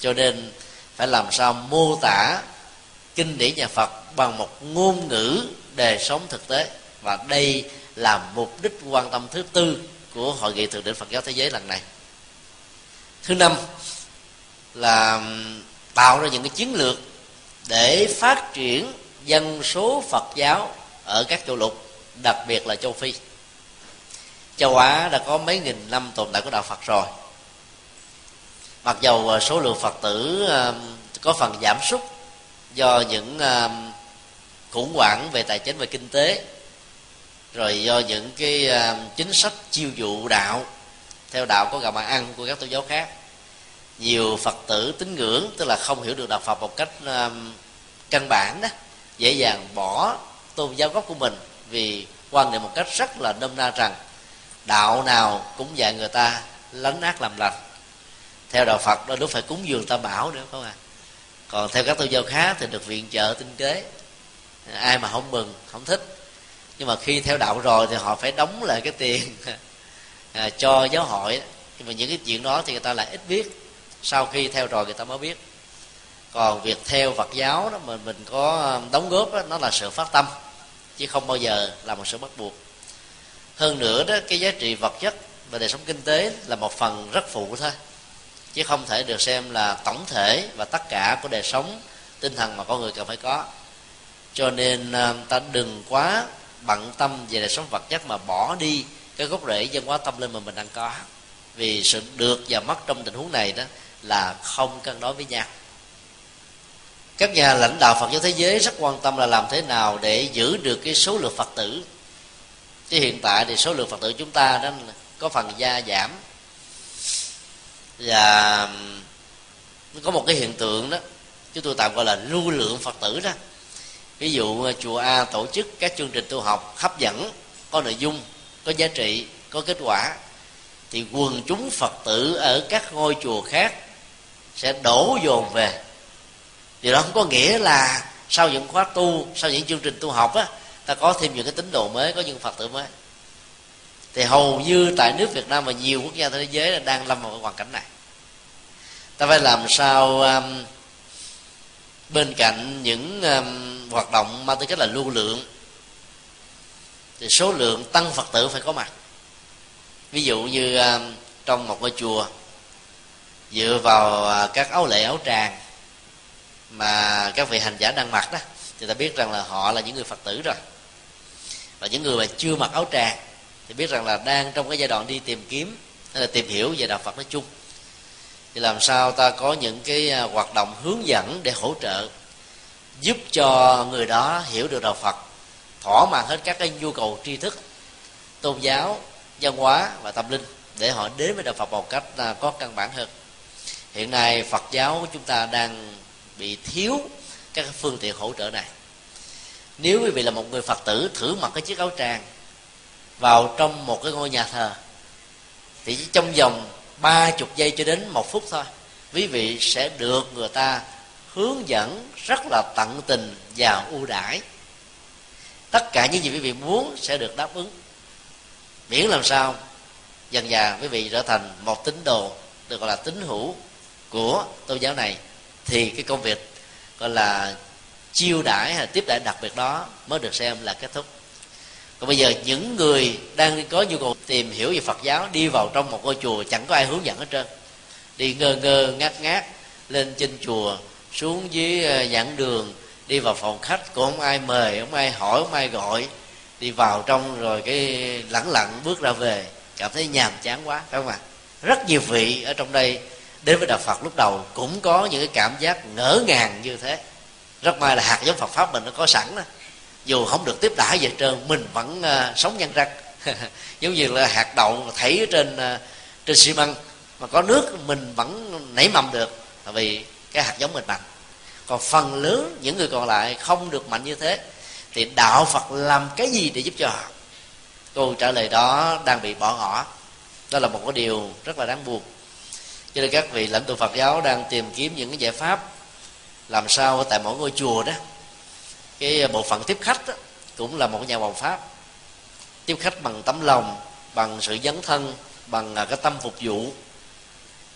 Cho nên phải làm sao mô tả kinh điển nhà phật bằng một ngôn ngữ đời sống thực tế. Và đây là mục đích quan tâm thứ tư của hội nghị thượng đỉnh phật giáo thế giới lần này. Thứ năm là tạo ra những cái chiến lược để phát triển dân số phật giáo ở các châu lục, đặc biệt là châu phi. Châu á đã có mấy nghìn năm tồn tại của đạo phật rồi. Mặc dầu ờ, số lượng phật tử có phần giảm sút do những khủng hoảng về tài chính và kinh tế rồi do những cái à, chính sách chiêu dụ đạo, theo đạo có gạo mà ăn của các tôn giáo khác. Nhiều phật tử tín ngưỡng, tức là không hiểu được đạo phật một cách à, căn bản đó, dễ dàng bỏ tôn giáo gốc của mình vì quan niệm một cách rất là nôm na rằng đạo nào cũng dạy người ta lánh ác làm lành. Theo đạo phật đó, đúng phải cúng dường tam bảo nữa không à còn theo các tôn giáo khác thì được viện trợ tinh kế ai mà không mừng, không thích nhưng mà khi theo đạo rồi thì họ phải đóng lại cái tiền à, cho giáo hội. Nhưng mà những cái chuyện đó thì người ta lại ít biết. Sau khi theo rồi người ta mới biết. Còn việc theo phật giáo đó mình mình có um, đóng góp đó, nó là sự phát tâm chứ không bao giờ là một sự bắt buộc. Hơn nữa đó cái giá trị vật chất và đời sống kinh tế là một phần rất phụ thôi chứ không thể được xem là tổng thể và tất cả của đời sống tinh thần mà con người cần phải có. Cho nên um, ta đừng quá bận tâm về đời sống vật chất mà bỏ đi cái gốc rễ văn hóa tâm linh mà mình đang có. Vì sự được và mất trong tình huống này đó là không cân đối với nhau. Các nhà lãnh đạo Phật giáo thế giới rất quan tâm là làm thế nào để giữ được cái số lượng Phật tử. Chứ hiện tại thì số lượng Phật tử chúng ta đó có phần gia giảm. Và có một cái hiện tượng đó, chúng tôi tạm gọi là lưu lượng Phật tử đó ví dụ ờ, chùa A tổ chức các chương trình tu học hấp dẫn có nội dung có giá trị có kết quả thì quần chúng Phật tử ở các ngôi chùa khác sẽ đổ dồn về. Điều đó không có nghĩa là sau những khóa tu sau những chương trình tu học á ta có thêm những cái tín đồ mới có những phật tử mới. Thì hầu như tại nước việt nam và nhiều quốc gia thế giới đang lâm vào cái hoàn cảnh này. Ta phải làm sao um, bên cạnh những um, hoạt động mang tính cách là lưu lượng, thì số lượng tăng phật tử phải có mặt. Ví dụ như à, trong một ngôi chùa, dựa vào à, các áo lệ áo tràng mà các vị hành giả đang mặc đó, thì ta biết rằng là họ là những người phật tử rồi. Và những người mà chưa mặc áo tràng, thì biết rằng là đang trong cái giai đoạn đi tìm kiếm, hay là tìm hiểu về đạo phật nói chung. Thì làm sao ta có những cái à, hoạt động hướng dẫn để hỗ trợ giúp cho người đó hiểu được đạo phật, thỏa mãn hết các cái nhu cầu tri thức, tôn giáo, văn hóa và tâm linh để họ đến với đạo phật một cách à, có căn bản hơn. Hiện nay phật giáo của chúng ta đang bị thiếu các phương tiện hỗ trợ này. Nếu quý vị là một người phật tử, thử mặc cái chiếc áo tràng vào trong một cái ngôi nhà thờ, thì trong vòng ba chục giây cho đến một phút thôi, quý vị sẽ được người ta hướng dẫn rất là tận tình và ưu đãi. Tất cả những gì quý vị muốn sẽ được đáp ứng. Miễn làm sao, dần dà quý vị trở thành một tín đồ được gọi là tín hữu của tôn giáo này, thì cái công việc gọi là chiêu đãi hay tiếp đãi đặc biệt đó mới được xem là kết thúc. Còn bây giờ những người đang có nhu cầu tìm hiểu về phật giáo, đi vào trong một ngôi chùa, chẳng có ai hướng dẫn hết trơn. Đi ngơ ngơ, ngát ngát, lên trên chùa xuống dưới ờ, giảng đường đi vào phòng khách cũng không ai mời không ai hỏi không ai gọi đi vào trong rồi cái lẳng lặng bước ra về cảm thấy nhàm chán quá phải không ạ? Rất nhiều vị ở trong đây đến với đạo phật lúc đầu cũng có những cái cảm giác ngỡ ngàng như thế. Rất may là hạt giống phật pháp mình nó có sẵn đó dù không được tiếp đãi về trơn mình vẫn uh, sống nhân răng. Giống như là hạt đậu thấy trên uh, trên xi măng mà có nước mình vẫn nảy mầm được. Tại vì cái hạt giống mình mạnh còn phần lớn những người còn lại không được mạnh như thế thì đạo phật làm cái gì để giúp cho họ? Câu trả lời đó đang bị bỏ ngỏ. Đó là một cái điều rất là đáng buồn. Cho nên các vị lãnh tụ phật giáo đang tìm kiếm những cái giải pháp làm sao tại mỗi ngôi chùa đó. Cái bộ phận tiếp khách đó, cũng là một nhà hoàng pháp. Tiếp khách bằng tấm lòng bằng sự dấn thân bằng à, cái tâm phục vụ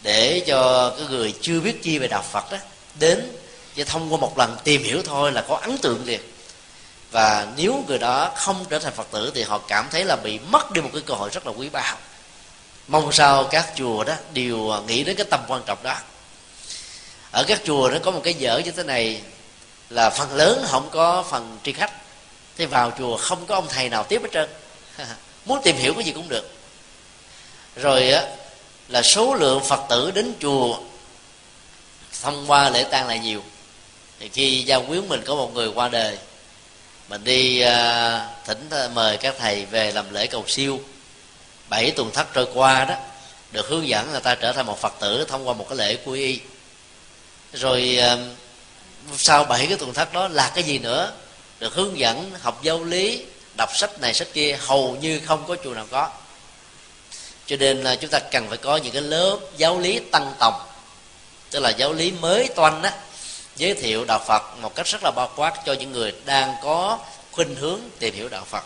để cho cái người chưa biết chi về đạo phật đó đến và thông qua một lần tìm hiểu thôi là có ấn tượng liền. Và nếu người đó không trở thành phật tử thì họ cảm thấy là bị mất đi một cái cơ hội rất là quý báu. Mong sao các chùa đó đều nghĩ đến cái tầm quan trọng đó. Ở các chùa nó có một cái dở như thế này là phần lớn không có phần tri khách. Thì vào chùa không có ông thầy nào tiếp hết trơn. Muốn tìm hiểu cái gì cũng được. Rồi á là số lượng phật tử đến chùa thông qua lễ tang là nhiều. Thì khi gia quyến mình có một người qua đời mình đi uh, thỉnh mời các thầy về làm lễ cầu siêu. Bảy tuần thất trôi qua đó được hướng dẫn người ta trở thành một phật tử thông qua một cái lễ quy y. Rồi uh, sau bảy cái tuần thất đó là cái gì nữa? Được hướng dẫn học giáo lý đọc sách này sách kia hầu như không có chùa nào có cho nên là chúng ta cần phải có những cái lớp giáo lý tăng tòng. Tức là giáo lý mới toanh á giới thiệu đạo phật một cách rất là bao quát cho những người đang có khuynh hướng tìm hiểu đạo phật.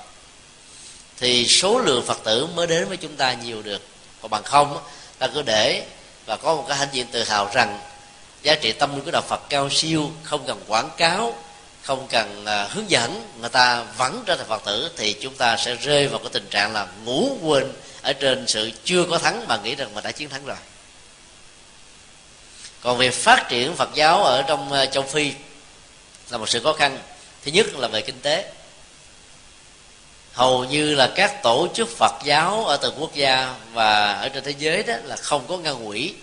Thì số lượng phật tử mới đến với chúng ta nhiều được. Còn bằng không ta cứ để và có một cái hãnh diện tự hào rằng giá trị tâm linh của đạo phật cao siêu không cần quảng cáo không cần uh, hướng dẫn người ta vẫn trở thành phật tử thì chúng ta sẽ rơi vào cái tình trạng là ngủ quên ở trên sự chưa có thắng mà nghĩ rằng mình đã chiến thắng rồi. Còn việc phát triển phật giáo ở trong ờ, châu phi là một sự khó khăn. Thứ nhất là về kinh tế. Hầu như là các tổ chức phật giáo ở từng quốc gia và ở trên thế giới đó là không có ngân quỹ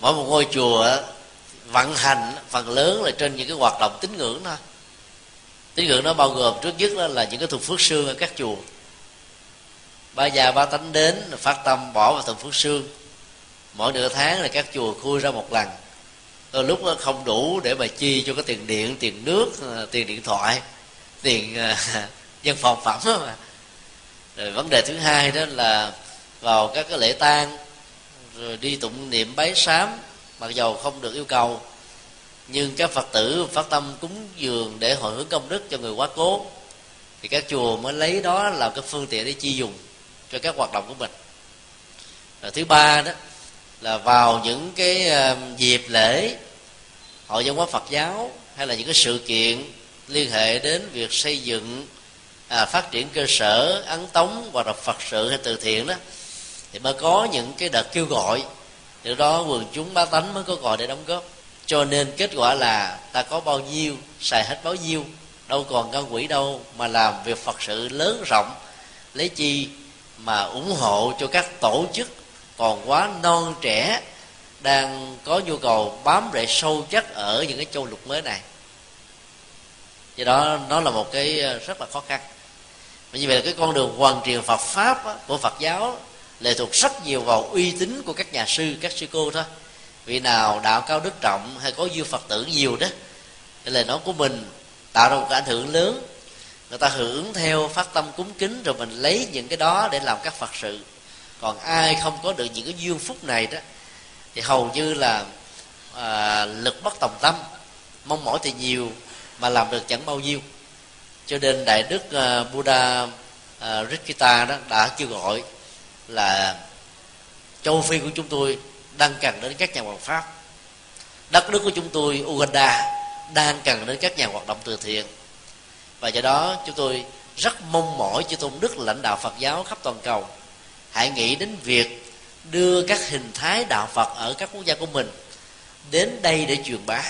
mỗi một ngôi chùa vận hành phần lớn là trên những cái hoạt động tín ngưỡng thôi. Tín ngưỡng nó bao gồm trước nhất là những cái thuộc phước xương ở các chùa ba già ba tánh đến, phát tâm bỏ vào từng phước xương mỗi nửa tháng là các chùa khui ra một lần. Đôi lúc nó không đủ để mà chi cho cái tiền điện, tiền nước ờ, tiền điện thoại, tiền ờ, dân phòng phẩm. Đó mà rồi vấn đề thứ hai đó là vào các cái lễ tang, rồi đi tụng niệm bái sám, mặc dầu không được yêu cầu, nhưng các phật tử phát tâm cúng dường để hồi hướng công đức cho người quá cố, thì các chùa mới lấy đó làm cái phương tiện để chi dùng cho các hoạt động của mình. Rồi thứ ba đó là vào những cái ờ, dịp lễ hội văn hóa phật giáo hay là những cái sự kiện liên hệ đến việc xây dựng à, phát triển cơ sở ấn tống hoặc là phật sự hay từ thiện đó thì mới có những cái đợt kêu gọi. Từ đó quần chúng bá tánh mới có gọi để đóng góp. Cho nên kết quả là ta có bao nhiêu xài hết bao nhiêu đâu còn ngân quỹ đâu mà làm việc phật sự lớn rộng. Lấy chi mà ủng hộ cho các tổ chức còn quá non trẻ đang có nhu cầu bám rễ sâu chắc ở những cái châu lục mới này. Do đó, nó là một cái ờ, rất là khó khăn. Vì vậy là cái con đường hoàn truyền Phật pháp của Phật giáo lệ thuộc rất nhiều vào uy tín của các nhà sư, các sư cô thôi. Vị nào đạo cao đức trọng hay có dư phật tử nhiều đó, cái lời nói của mình tạo ra một cái ảnh hưởng lớn người ta hưởng theo phát tâm cúng kính rồi mình lấy những cái đó để làm các phật sự. Còn ai không có được những cái duyên phúc này đó thì hầu như là à, lực bất tòng tâm mong mỏi thì nhiều mà làm được chẳng bao nhiêu. Cho nên đại đức à, Buddha à, Rikita đó đã kêu gọi là châu phi của chúng tôi đang cần đến các nhà hoạt pháp. Đất nước của chúng tôi Uganda đang cần đến các nhà hoạt động từ thiện và do đó, chúng tôi rất mong mỏi chư tôn đức lãnh đạo Phật giáo khắp toàn cầu. Hãy nghĩ đến việc đưa các hình thái đạo Phật ở các quốc gia của mình đến đây để truyền bá.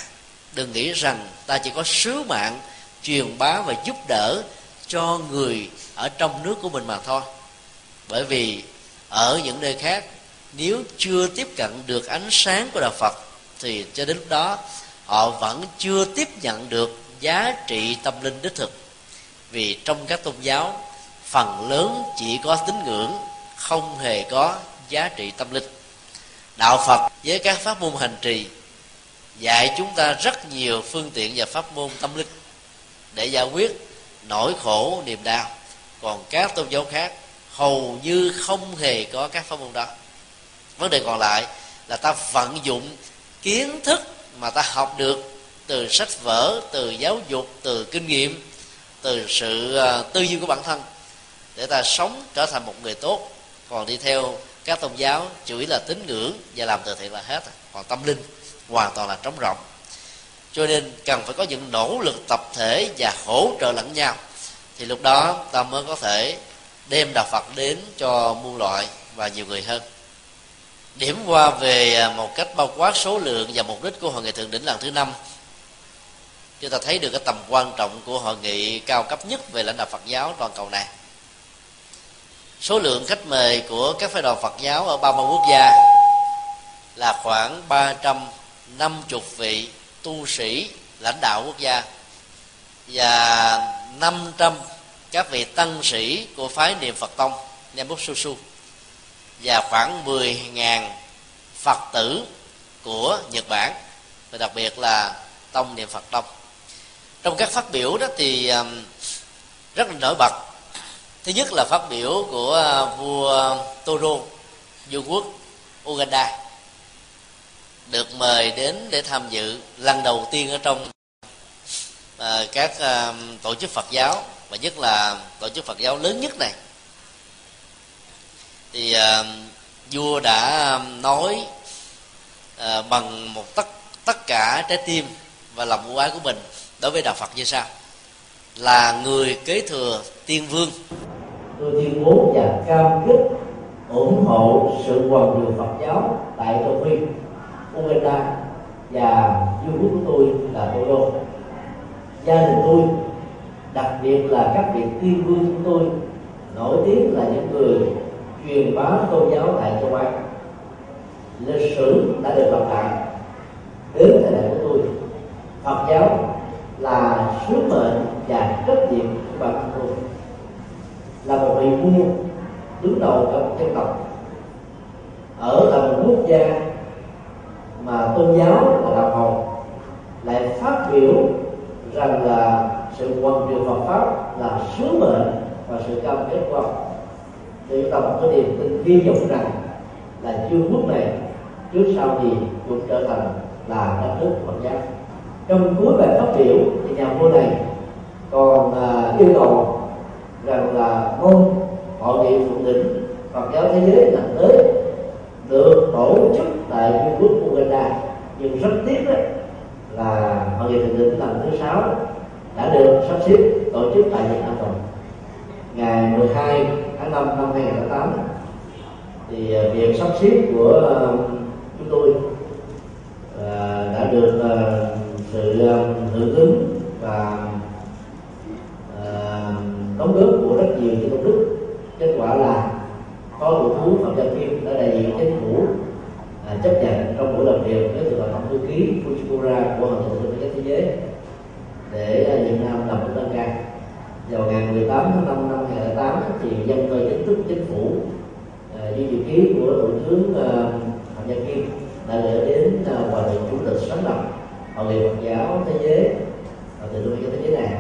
Đừng nghĩ rằng ta chỉ có sứ mạng truyền bá và giúp đỡ cho người ở trong nước của mình mà thôi. Bởi vì ở những nơi khác, nếu chưa tiếp cận được ánh sáng của đạo phật, thì cho đến lúc đó, họ vẫn chưa tiếp nhận được giá trị tâm linh đích thực. Vì trong các tôn giáo, phần lớn chỉ có tín ngưỡng, không hề có giá trị tâm linh. Đạo phật với các pháp môn hành trì dạy chúng ta rất nhiều phương tiện và pháp môn tâm linh để giải quyết nỗi khổ, niềm đau. Còn các tôn giáo khác hầu như không hề có các pháp môn đó. Vấn đề còn lại là ta vận dụng kiến thức mà ta học được từ sách vở, từ giáo dục, từ kinh nghiệm, từ sự à, tư duy của bản thân để ta sống, trở thành một người tốt. Còn đi theo các tôn giáo chủ yếu là tín ngưỡng và làm từ thiện là hết. Còn tâm linh hoàn toàn là trống rỗng. Cho nên cần phải có những nỗ lực tập thể và hỗ trợ lẫn nhau. Thì lúc đó ta mới có thể đem đạo phật đến cho muôn loại và nhiều người hơn. Điểm qua về à, một cách bao quát số lượng và mục đích của hội nghị thượng đỉnh lần thứ năm chúng ta thấy được cái tầm quan trọng của hội nghị cao cấp nhất về lãnh đạo Phật giáo toàn cầu này. Số lượng khách mời của các phái đoàn Phật giáo ở 30 quốc gia là khoảng 350 vị tu sĩ lãnh đạo quốc gia và 500 các vị tăng sĩ của phái niệm Phật tông Nam Su Su, và khoảng 10.000 Phật tử của Nhật Bản, và đặc biệt là tông niệm Phật tông trong các phát biểu đó thì um, rất là nổi bật. Thứ nhất là phát biểu của uh, vua Toro vua quốc Uganda được mời đến để tham dự lần đầu tiên ở trong uh, các uh, tổ chức Phật giáo và nhất là tổ chức Phật giáo lớn nhất này. Thì uh, vua đã um, nói uh, bằng một tất tất cả trái tim và lòng ưu ái của mình đối với đạo Phật như sau. Là người kế thừa tiên vương. Tôi tuyên bố và cam kết ủng hộ sự hoàn thiện Phật giáo tại châu Phi Uganda và vương quốc của tôi là Tô Đô. Gia đình tôi, đặc biệt là các vị tiên vương của tôi, nổi tiếng là những người truyền bá tôn giáo tại châu Á. Lịch sử đã được lặp lại. Đến thời đại của tôi, Phật giáo là sứ mệnh và trách nhiệm của bản thân tôi. Là một vị vua đứng đầu cả một dân tộc. Ở tại một quốc gia mà tôn giáo là đạo hồn, lại phát biểu rằng là sự hoàn truyền Phật pháp là sứ mệnh và sự cam kết của ông. Thì chúng ta một cái niềm tin hy vọng rằng là chương quốc này trước sau gì cũng trở thành là đất nước Phật giáo trong cuối bài phát biểu thì nhà vua này còn à, yêu cầu rằng là môn hội nghị thượng đỉnh Phật giáo thế giới lần tới được tổ chức tại vương quốc Uganda. Nhưng rất tiếc đó là hội nghị thượng đỉnh lần thứ sáu đã được sắp xếp tổ chức tại Việt Nam rồi. Ngày 12 tháng 5 năm 2008 thì à, việc sắp xếp của à, chúng tôi à, đã được sự hưởng ứng và ờ, đóng góp của rất nhiều những công đức. Kết quả là có thủ tướng phạm văn kim đã đại diện chính phủ à, chấp nhận trong buổi làm việc với sự tổng thư ký Fujiwara của hội thượng mại thế giới để à, Việt Nam làm một tăng ca vào ngày 18 tháng 5 năm 2008 thì dân cơ chính thức chính phủ à, dưới dự kiến của thủ tướng phạm gia kim đã gửi đến à, hòa thượng chủ tịch sáng lập hội nghị Phật giáo thế giới. Và từ đô thế giới này.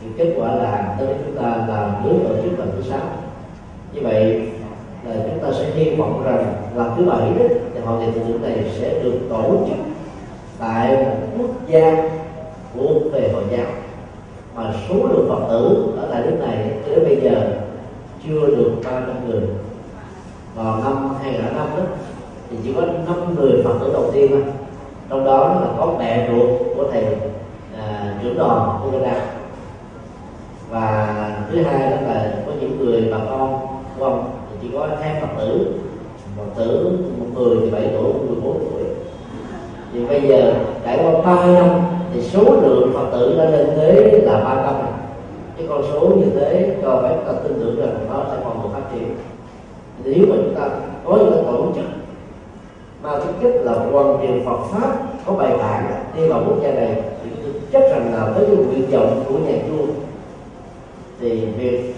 Thì kết quả là tới chúng ta làm bước tổ chức lần thứ sáu như vậy là chúng ta sẽ hy vọng rằng lần thứ bảy đó, thì hội nghị thượng đỉnh này sẽ được tổ chức tại một quốc gia của về Hồi giáo. Mà số lượng Phật tử ở tại nước này cho đến bây giờ chưa được 300 người. Vào năm 2005 đó, thì chỉ có năm người Phật tử đầu tiên thôi trong đó là có mẹ ruột của thầy à, trưởng đoàn của và thứ hai đó là có những người bà con của ông thì chỉ có hai Phật tử Phật tử một người thì bảy tuổi, một người 4 tuổi. Thì bây giờ trải qua ba năm thì số lượng phật tử đã lên tới là ba trăm. Cái con số như thế cho phép ta tin tưởng rằng nó sẽ còn được phát triển. Nếu mà chúng ta có những cái tổ chức mà cái chất là hoàn thiện Phật pháp, có bài bản đi vào quốc gia này, thì tôi chắc rằng là với cái nguyện vọng của nhà chùa thì việc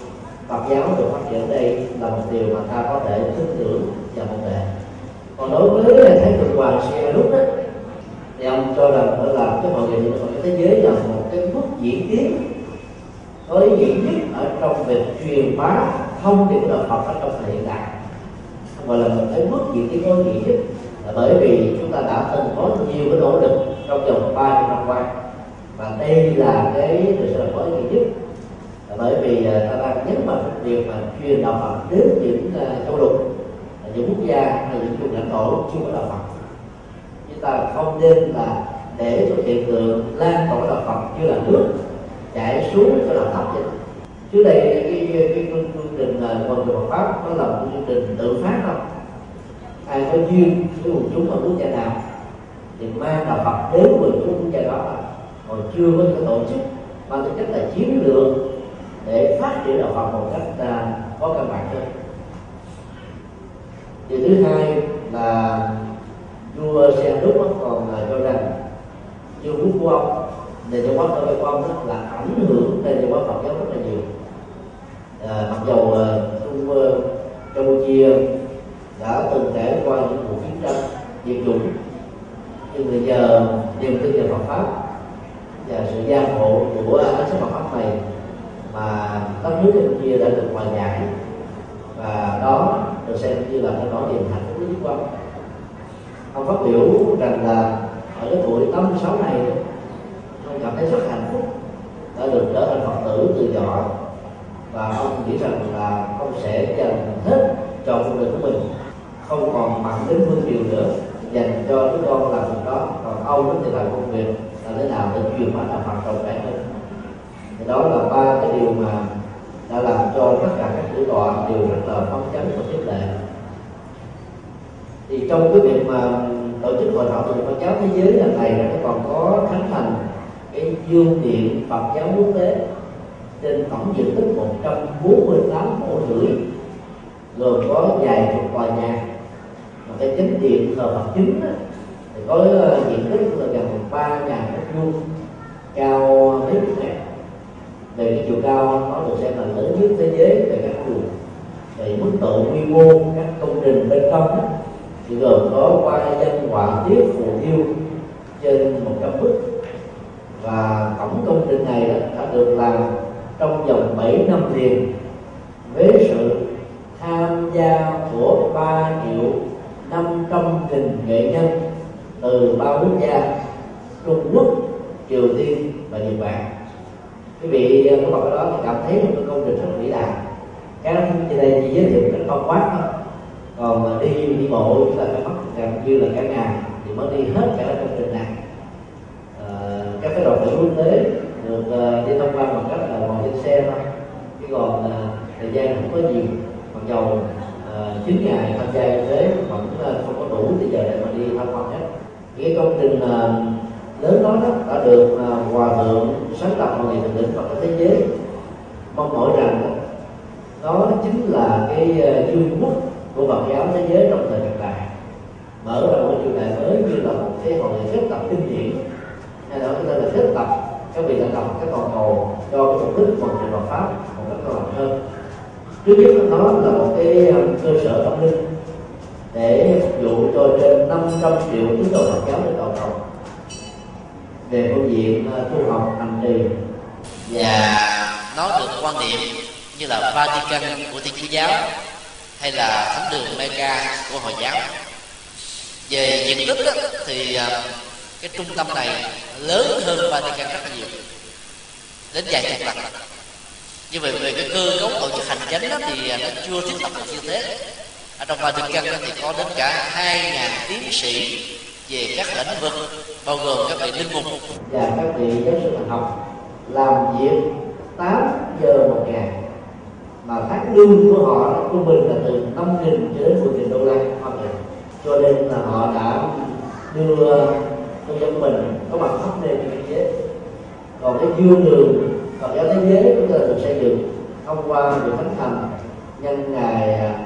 Phật giáo được phát triển đây là một điều mà ta có thể tin tưởng và mong đợi còn đối với thái thượng hoàng lúc đó thì ông cho rằng đó là cái hội nghị của thế giới là một cái bước diễn tiến có ý nghĩa nhất ở trong việc truyền bá thông điệp đạo Phật ở trong thời hiện đại. Gọi là một cái bước diễn tiến có ý nghĩa nhất bởi vì chúng ta đã từng có nhiều cái nỗ lực trong vòng ba năm qua. Và đây là cái thực sự là có ý nghĩa nhất. Là bởi vì à, ta đang nhấn mạnh việc mà truyền đạo Phật đến những à, châu lục à, những quốc gia hay những vùng lãnh thổ chưa có đạo Phật. Chúng ta không nên là để cho hiện tượng lan tỏa đạo Phật như là nước chảy xuống cho là thấp vậy. Trước đây cái cái, chương, trình là người Phật pháp nó là một chương trình tự phát không? Ai có duyên với quần chúng ở quốc gia nào? Thì mang đạo Phật đến quần chúng quốc gia đó. Còn chưa có cái tổ chức mà tính chất là chiến lược để phát triển đạo Phật một cách uh, có căn bản hơn. Điều thứ hai là vua xe đúc còn cho rằng vua quốc của ông nền văn hóa của ông đó là ảnh hưởng nền văn hóa phật giáo rất là nhiều. À, mặc dầu à, trung uh, campuchia đã từng trải qua những cuộc chiến tranh diệt chủng. Nhưng bây giờ niềm tin vào Phật pháp và sự gia hộ của ánh sáng Phật pháp này mà các nước Campuchia đã được hòa giải, và đó được xem như là cái nỗi niềm hạnh phúc nhất quan ông phát biểu rằng là ở cái tuổi 86 này, ông cảm thấy rất hạnh phúc đã được trở thành phật tử từ nhỏ, và ông nghĩ rằng là ông sẽ dành hết trọn cuộc đời của mình không còn bằng đến vương triều nữa, dành cho đứa con làm việc đó. Còn ông thì làm công việc, là thế nào để truyền bá đạo Phật rộng rãi hơn thì đó là ba cái điều mà đã làm cho tất cả các chủ tọa đều rất là phấn chấn và khích lệ. Thì trong cái việc mà tổ chức hội thảo từ Phật giáo thế giới lần này nó còn có khánh thành cái dương điện Phật giáo quốc tế trên tổng diện tích 148 mẫu rưỡi gồm có vài chục tòa nhà mà cái chính điện thờ Phật chính đó, thì có ờ, diện tích là gần ba ngàn mét vuông cao mấy chục mét. Về cái chiều cao nó được xem là lớn nhất thế giới về các chùa. Về mức độ quy mô các công trình bên trong đó, thì gồm có qua danh họa tiết phù thiêu trên một trăm bức. Và tổng công trình này đã được làm trong vòng 7 năm liền với sự tham gia của 3 triệu 500 nghìn nghệ nhân từ ba quốc gia Trung Quốc, Triều Tiên và Nhật Bản. Quý vị à, có mặt ở đó thì cảm thấy một cái công trình rất vĩ đại. Cái đó trên đây chỉ giới thiệu cái con quát thôi. Còn à, đi đi bộ chúng ta phải mất gần như là cả ngày thì mới đi hết cả công trình này. À, các cái đoàn thể quốc tế được uh, đi tham quan bằng cách là ngồi trên xe thôi. Chứ còn uh, thời gian không có nhiều mặc dầu Ờ, chín ngày tham gia như thế vẫn ờ, không có đủ bây giờ để mà đi tham quan hết. Cái công trình ờ, lớn đó, đó đã được hòa thượng sáng lập hội nghị thượng đỉnh Phật thế giới mong mỏi rằng đó chính là cái vương quốc của Phật giáo thế giới trong thời hiện đại. Mở ra một triều đại mới như là một cái hội nghị kết tập kinh điển hay đó chúng ta là kết tập các vị đã tập các toàn cầu cho cái mục đích một thiện Phật pháp một cách cơ bản hơn trước nhất nó là một cái ờ, cơ sở tâm linh để phục vụ cho trên 500 triệu tín đồ Phật giáo trên toàn cầu. Về phương diện ờ, tu học hành trì. Và nó được quan niệm như là Vatican của Thiên Chúa giáo hay là thánh đường Mecca của hồi giáo. Về diện tích đó, thì ờ, cái trung tâm này lớn hơn Vatican rất nhiều. Đến vài chục lần như vậy về cái cơ cấu tổ chức hành chánh đó thì à, nó chưa thiết lập được như thế. Ở trong Vatican thì có đến cả hai ngàn tiến sĩ về các lĩnh vực, bao gồm các vị linh mục. Và các vị giáo sư học làm việc 8 giờ một ngày. Mà phát lương của họ trung bình là từ 5 nghìn cho đến 10 nghìn đô la một ngày. Cho nên là họ đã đưa công dân mình có mặt khắp nơi trên thế giới. Còn cái dương đường Phật giáo thế giới chúng ta được xây dựng thông qua việc thánh thành nhân ngày à,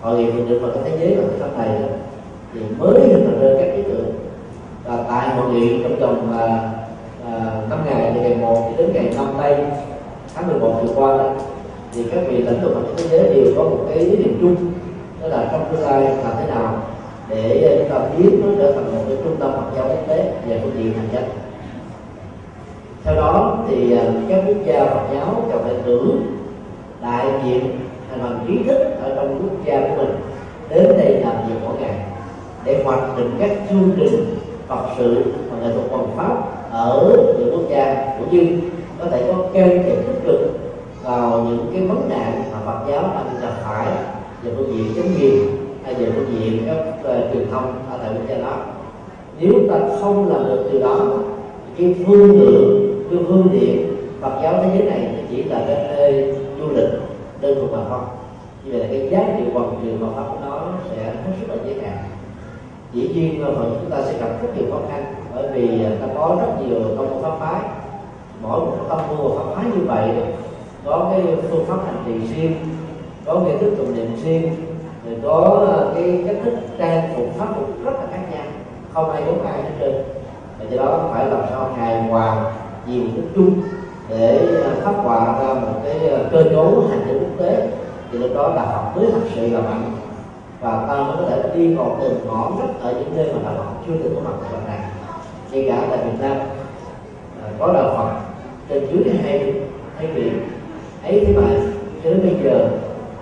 hội nghị thượng đỉnh Phật giáo thế giới vào tháng này thì mới hình thành ra các ý tưởng. Và tại hội nghị trong vòng à, à, năm ngày từ ngày một đến ngày năm tây tháng 11 vừa qua đó, thì các vị lãnh đạo Phật giáo thế giới đều có một cái ý niệm chung đó là trong tương lai làm thế nào để à, chúng ta biến nó trở thành một cái trung tâm Phật giáo quốc tế về phương diện hành chánh theo đó thì à, các quốc gia Phật giáo cần phải cử đại diện thành phần trí thức ở trong quốc gia của mình đến đây làm việc mỗi ngày để hoạch định các chương trình Phật sự và nghệ thuật văn pháp ở những quốc gia của như có thể có can thiệp tích cực vào những cái vấn nạn mà Phật giáo đang gặp phải về phương diện chống quyền hay về phương diện các uh, truyền thông ở tại quốc gia đó. Nếu ta không làm được điều đó cái phương lượng cái phương tiện Phật giáo thế giới này chỉ là cái nơi du lịch đơn thuần mà thôi. Như vậy là cái giá trị hoàn trường mà pháp của nó sẽ hết sức là giới hạn dĩ nhiên Phật chúng ta sẽ gặp rất nhiều khó khăn, bởi vì à, ta có rất nhiều tông pháp phái. Mỗi một tâm môn pháp phái như vậy, có cái phương pháp hành trì riêng, có cái thức tụng niệm riêng, rồi có à, cái cách thức trang phục pháp phục rất là khác nhau, không ai giống ai hết trơn. Và do đó phải làm sao hài hòa nhiều thức chung để à, phát họa ra một cái à, cơ cấu hành chính quốc tế. Thì lúc đó là học mới thật sự là mạnh. Và ta mới có thể đi vào từng ngõ rất ở những nơi mà đạo Phật chưa từng có mặt ở lần này ngay cả tại Việt Nam à, có đạo Phật trên dưới hai hai biển ấy thế mà cho đến bây giờ,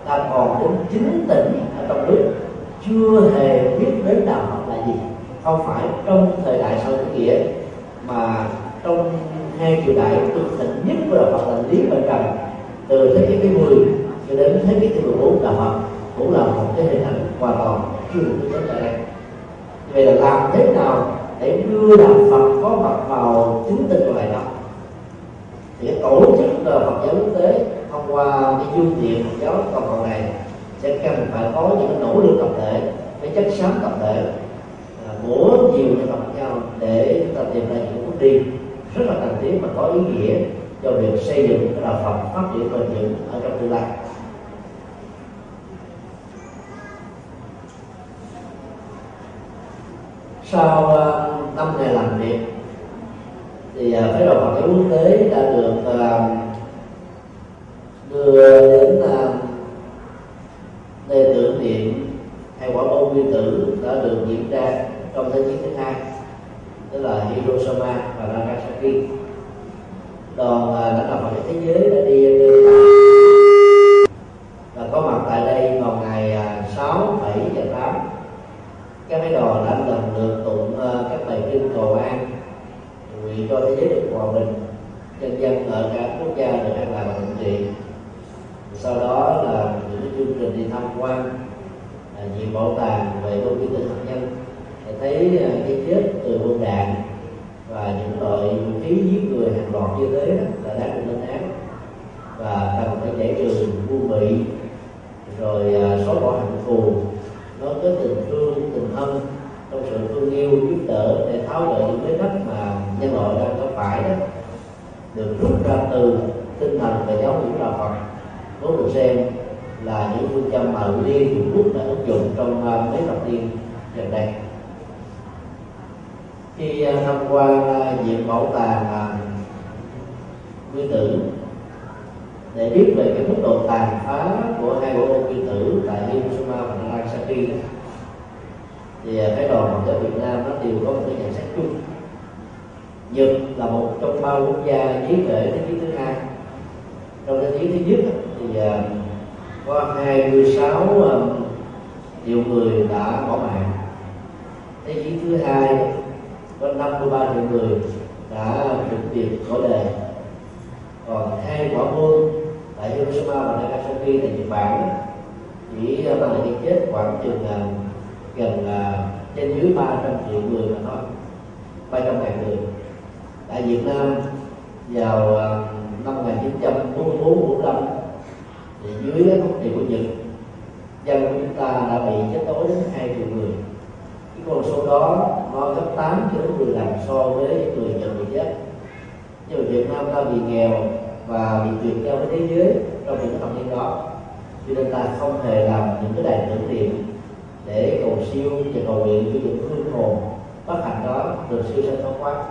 ta còn đến chín tỉnh ở trong nước chưa hề biết đến đạo Phật là gì. Không phải trong thời đại sau chủ nghĩa, mà trong hai triều đại cực thịnh nhất của đạo Phật là Lý và Trần từ thế kỷ thứ 10 cho đến thế kỷ thứ 14 đạo Phật cũng là một cái hình ảnh hoàn toàn chưa được biết đến tại đây vậy là làm thế nào để đưa đạo Phật có mặt vào chính tinh của này đó? Thì cái tổ chức Phật giáo quốc tế thông qua cái phương tiện Phật giáo toàn cầu này sẽ cần phải có những cái nỗ lực tập thể, cái chất xám tập thể à, của nhiều nhân vật nhau để chúng ta tìm ra những bước đi rất là cần thiết và có ý nghĩa cho việc xây dựng cái đạo Phật phát triển bền vững ở trong tương lai. Sau uh, năm ngày làm việc thì uh, phái đoàn Phật giáo quốc tế đã được uh, đưa đến uh, nơi tưởng niệm hay quả bom nguyên tử đã được diễn ra trong thế chiến thứ hai tức là Hiroshima và Nagasaki. Đoàn à, lãnh đạo Phật giáo thế giới đã đi và có mặt tại đây vào ngày 6, 7 và 8 các cái đoàn đã lần lượt tụng à, các bài kinh cầu an nguyện cho thế giới được hòa bình nhân dân ở các quốc gia được an lạc và thịnh trị sau đó là những chương trình đi tham quan à, nhiều bảo tàng về công viên tử hạt nhân để thấy ờ, cái chết từ quân đạn và những loại vũ khí giết người hàng loạt như thế là đáng được lên án. Và cần phải giải trừ vu bị, rồi ờ, xóa bỏ hàng thù. Nó có tình thương, tình thân, trong sự thương yêu, giúp đỡ để tháo gỡ những cái đất mà nhân loại đang có phải đó, được rút ra từ tinh thần về giáo dục đạo Phật. Vốn được xem là những phương châm mà liên Trung Quốc đã ứng dụng trong ờ, mấy thập niên gần đây khi ờ, tham quan ờ, viện bảo tàng ờ, nguyên tử, để biết về cái mức độ tàn phá của hai bộ môn nguyên tử tại Hiroshima và Nagasaki thì cái đoàn Phật Việt Nam nó đều có một cái nhận xét chung. Nhật là một trong ba quốc gia dưới kể thế giới thứ hai. Trong thế giới thứ nhất, thì có 26 triệu người đã bỏ mạng. Thế giới thứ hai có 53 triệu người đã trực tiếp khổ đề. Còn hai quả bom tại Hiroshima và Nagasaki tại Nhật Bản chỉ mang lại cái chết khoảng chừng là gần là trên dưới 300 triệu người mà thôi 300 ngàn người. Tại Việt Nam vào à, năm 1944 45 thì dưới thống trị của Nhật, dân của chúng ta đã bị chết tối đến hai triệu người con số đó nó gấp 8 cho đến 10 lần so với người nhận bị chết nhưng mà Việt Nam ta bị nghèo và bị tuyệt giao với thế giới trong những thập niên đó cho nên ta không hề làm những cái đài tưởng niệm để cầu siêu và cầu nguyện cho những phương hồn bất hạnh đó được siêu sanh thoát quá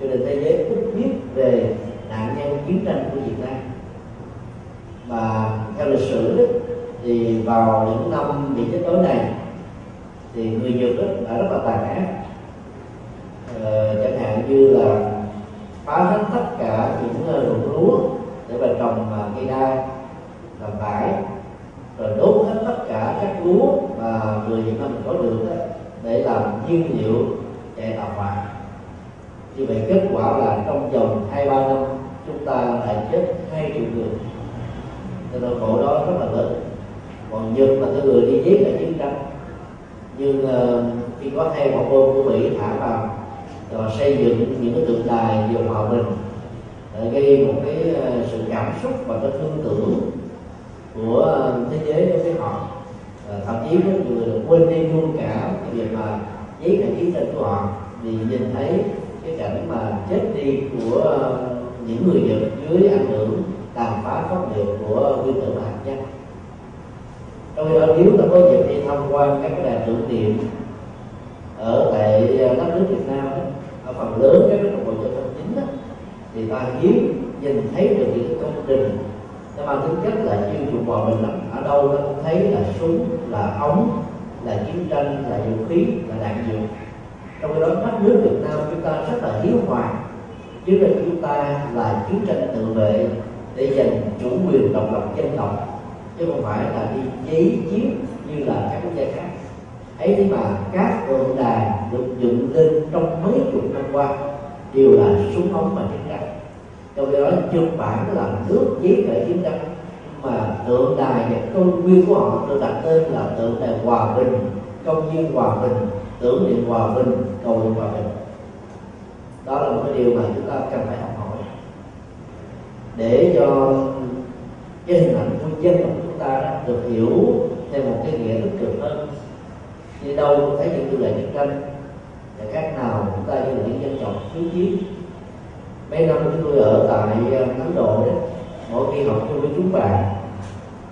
cho nên thế giới ít biết về nạn nhân chiến tranh của Việt Nam. Mà theo lịch sử đó, thì vào những năm bị chết đói này thì người Nhật đó đã rất là tàn ác. Ờ, chẳng hạn như là phá hết tất cả những ờ, ruộng lúa để mà trồng mà cây đa làm vải rồi đốt hết tất cả các lúa mà người Việt Nam mình có được đó, để làm nhiên liệu chạy tàu hỏa như vậy kết quả là trong vòng hai ba năm chúng ta lại chết hai triệu người. Cho nên khổ đó rất là lớn. Còn nhật là cái người đi giết là chiến tranh nhưng uh, khi có hai quả bom của mỹ thả vào rồi xây dựng những cái tượng đài về hòa bình để gây một cái uh, sự cảm xúc và cái thương tưởng của thế giới đối với họ. Uh, thậm chí có nhiều người quên đi luôn cả cái việc mà giấy là chiến tranh của họ vì nhìn thấy cái cảnh mà chết đi của những người Nhật dưới ảnh hưởng tàn phá pháp liệu của nguyên tử hạt nhân trong khi đó nếu ta có dịp đi tham quan các cái đài tưởng niệm ở tại à, đất nước Việt Nam đó, ở phần lớn các cái trục giao thông chính đó, thì ta hiếm nhìn thấy được những công trình. Nó mang tính chất là chuyên dụng hòa bình lắm. Ở đâu nó cũng thấy là súng là ống là chiến tranh là vũ khí là đạn dược. Trong khi đó đất nước Việt Nam chúng ta rất là hiếu hòa chứ là chúng ta là chiến tranh tự vệ để giành chủ quyền độc lập dân tộc chứ không phải là đi giấy chiếu như là các quốc gia khác. Ấy thế mà các tượng đài được dựng lên trong mấy chục năm qua đều là súng ống và chiến tranh. Trong khi đó, nhật bản là nước giấy khởi chiến tranh mà tượng đài và công viên của họ được đặt tên là tượng đài hòa bình, công viên hòa bình, tưởng niệm hòa bình, cầu nguyện hòa bình. Đó là một cái điều mà chúng ta cần phải học hỏi. Để cho cái hình ảnh của dân tộc chúng ta được hiểu theo một cái nghĩa tích cực hơn. Đi đâu cũng thấy những tư lệ chiến tranh và các nào chúng ta như là những dân tộc thiếu chiến mấy năm chúng tôi ở tại ờ, ấn độ đó mỗi khi học chung với chúng bạn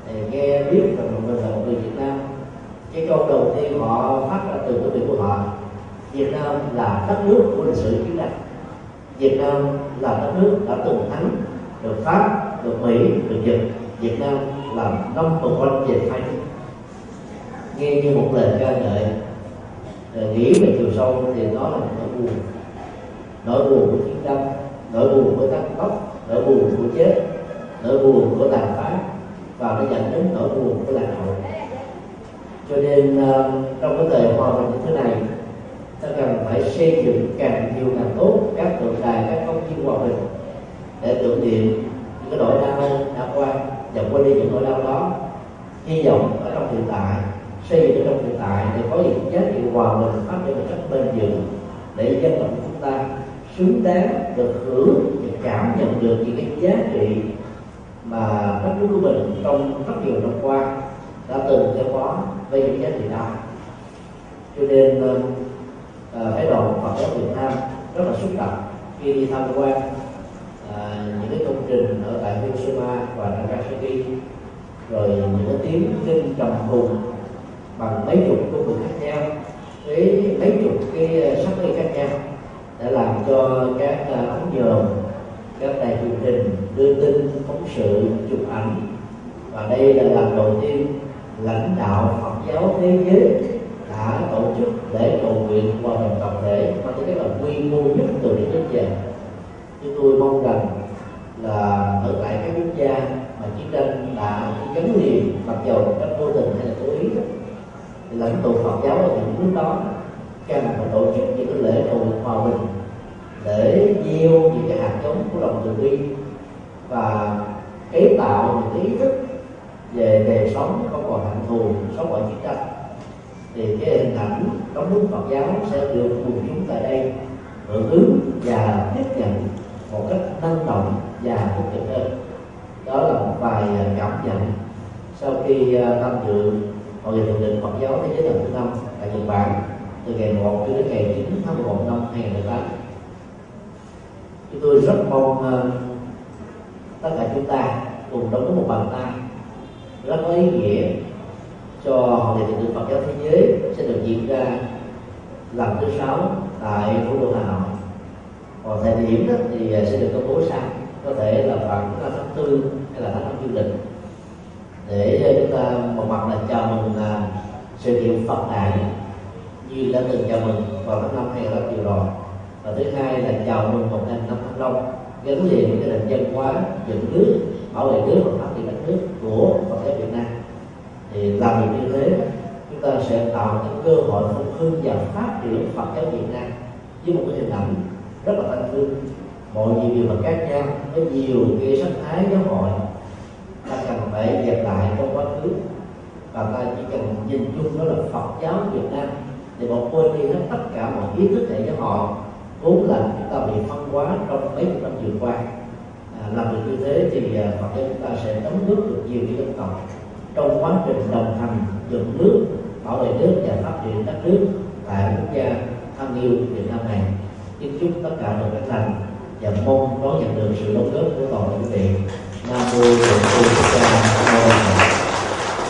thì nghe biết rằng mình là một người việt nam. Cái câu đầu tiên họ phát ra từ cái miệng của họ Việt Nam là đất nước của lịch sử chiến tranh. Việt Nam là đất nước đã từng thắng được Pháp, được Mỹ, được Nhật Việt Nam là năm phần quanh về phái nghe như một lời ca ngợi nghĩ về chiều sâu thì đó là nỗi buồn. Nỗi buồn của chiến tranh nỗi buồn của tăng tốc nỗi buồn của chết nỗi buồn của tàn phá và nó dẫn đến nỗi buồn của lạc hậu. Cho nên uh, trong cái thời hòa bình như thế này ta cần phải xây dựng càng nhiều càng tốt các tượng đài các công viên hòa bình để tưởng niệm những cái nỗi đau đã qua và quên đi những nỗi đau đó. Hy vọng ở trong hiện tại, xây dựng ở trong hiện tại để có những giá trị hòa bình phát triển một cách bền vững để dân tộc của chúng ta xứng đáng được hưởng và cảm nhận được những cái giá trị mà đất nước của mình trong rất nhiều năm qua đã từng theo có với những giá trị đó. Cho nên phái đoàn Phật giáo Việt Nam rất là xúc động khi đi tham quan à, những cái công trình ở tại Hiroshima và Nagasaki rồi những cái tiếng kinh trầm hùng bằng mấy chục công cụ khác nhau với mấy chục cái ờ, sắc cây khác nhau để làm cho các ờ, ống nhòm các đài truyền hình đưa tin phóng sự chụp ảnh. Và đây là lần đầu tiên lúc đó cần phải tổ chức những cái lễ cầu hòa bình để gieo những cái hạt giống của lòng từ bi và kế tạo những cái ý thức về đời sống không còn hạnh thù, sống còn chiến tranh. Thì cái hình ảnh đóng nước Phật giáo sẽ được quần chúng tại đây hưởng ứng và tiếp nhận một cách năng động và tích cực hơn. Đó là một vài à, cảm nhận sau khi à, tham dự hội nghị thượng đỉnh Phật giáo thế giới lần thứ năm tại Nhật Bản từ ngày 1 cho đến ngày 9 tháng 1 năm 2018 chúng tôi rất mong uh, tất cả chúng ta cùng đóng góp một bàn tay rất có ý nghĩa cho hội nghị thượng đỉnh Phật giáo thế giới sẽ được diễn ra lần thứ sáu tại thủ đô Hà Nội. Còn thời điểm đó thì ờ, sẽ được công bố sau có thể là khoảng tháng tư hay là tháng năm du lịch. Để ờ, chúng ta một mặt là chào mừng là sự kiện Phật đại như đã từng chào mừng vào tháng năm 2005 vừa rồi. Và thứ hai là chào mừng một ngàn năm thăng long, gắn liền với cái nền dân hóa, dựng nước, bảo vệ nước và phát triển đất nước của Phật giáo Việt Nam. Thì làm việc như thế, chúng ta sẽ tạo những cơ hội phục hưng và phát triển Phật giáo Việt Nam với một cái hình ảnh rất là thanh thương. Mọi nhiều điều mà khác nhau với nhiều cái sắc thái giáo hội ta cần phải dẹp lại trong quá khứ và ta chỉ cần nhìn chung đó là Phật giáo Việt Nam. Thì một quên đi hết tất cả mọi ý thức hệ giáo họ vốn là chúng ta bị phân hóa trong mấy chục năm vừa qua. À, làm được như thế thì à, Phật giáo chúng ta sẽ đóng góp được nhiều cái dân tộc. Trong quá trình đồng hành dựng nước bảo vệ nước và phát triển đất nước tại quốc gia thân yêu Việt Nam này kính chúc tất cả được các thành và mong đón nhận được sự đóng góp của toàn quý vị. Nam mô bổn sư thích ca mâu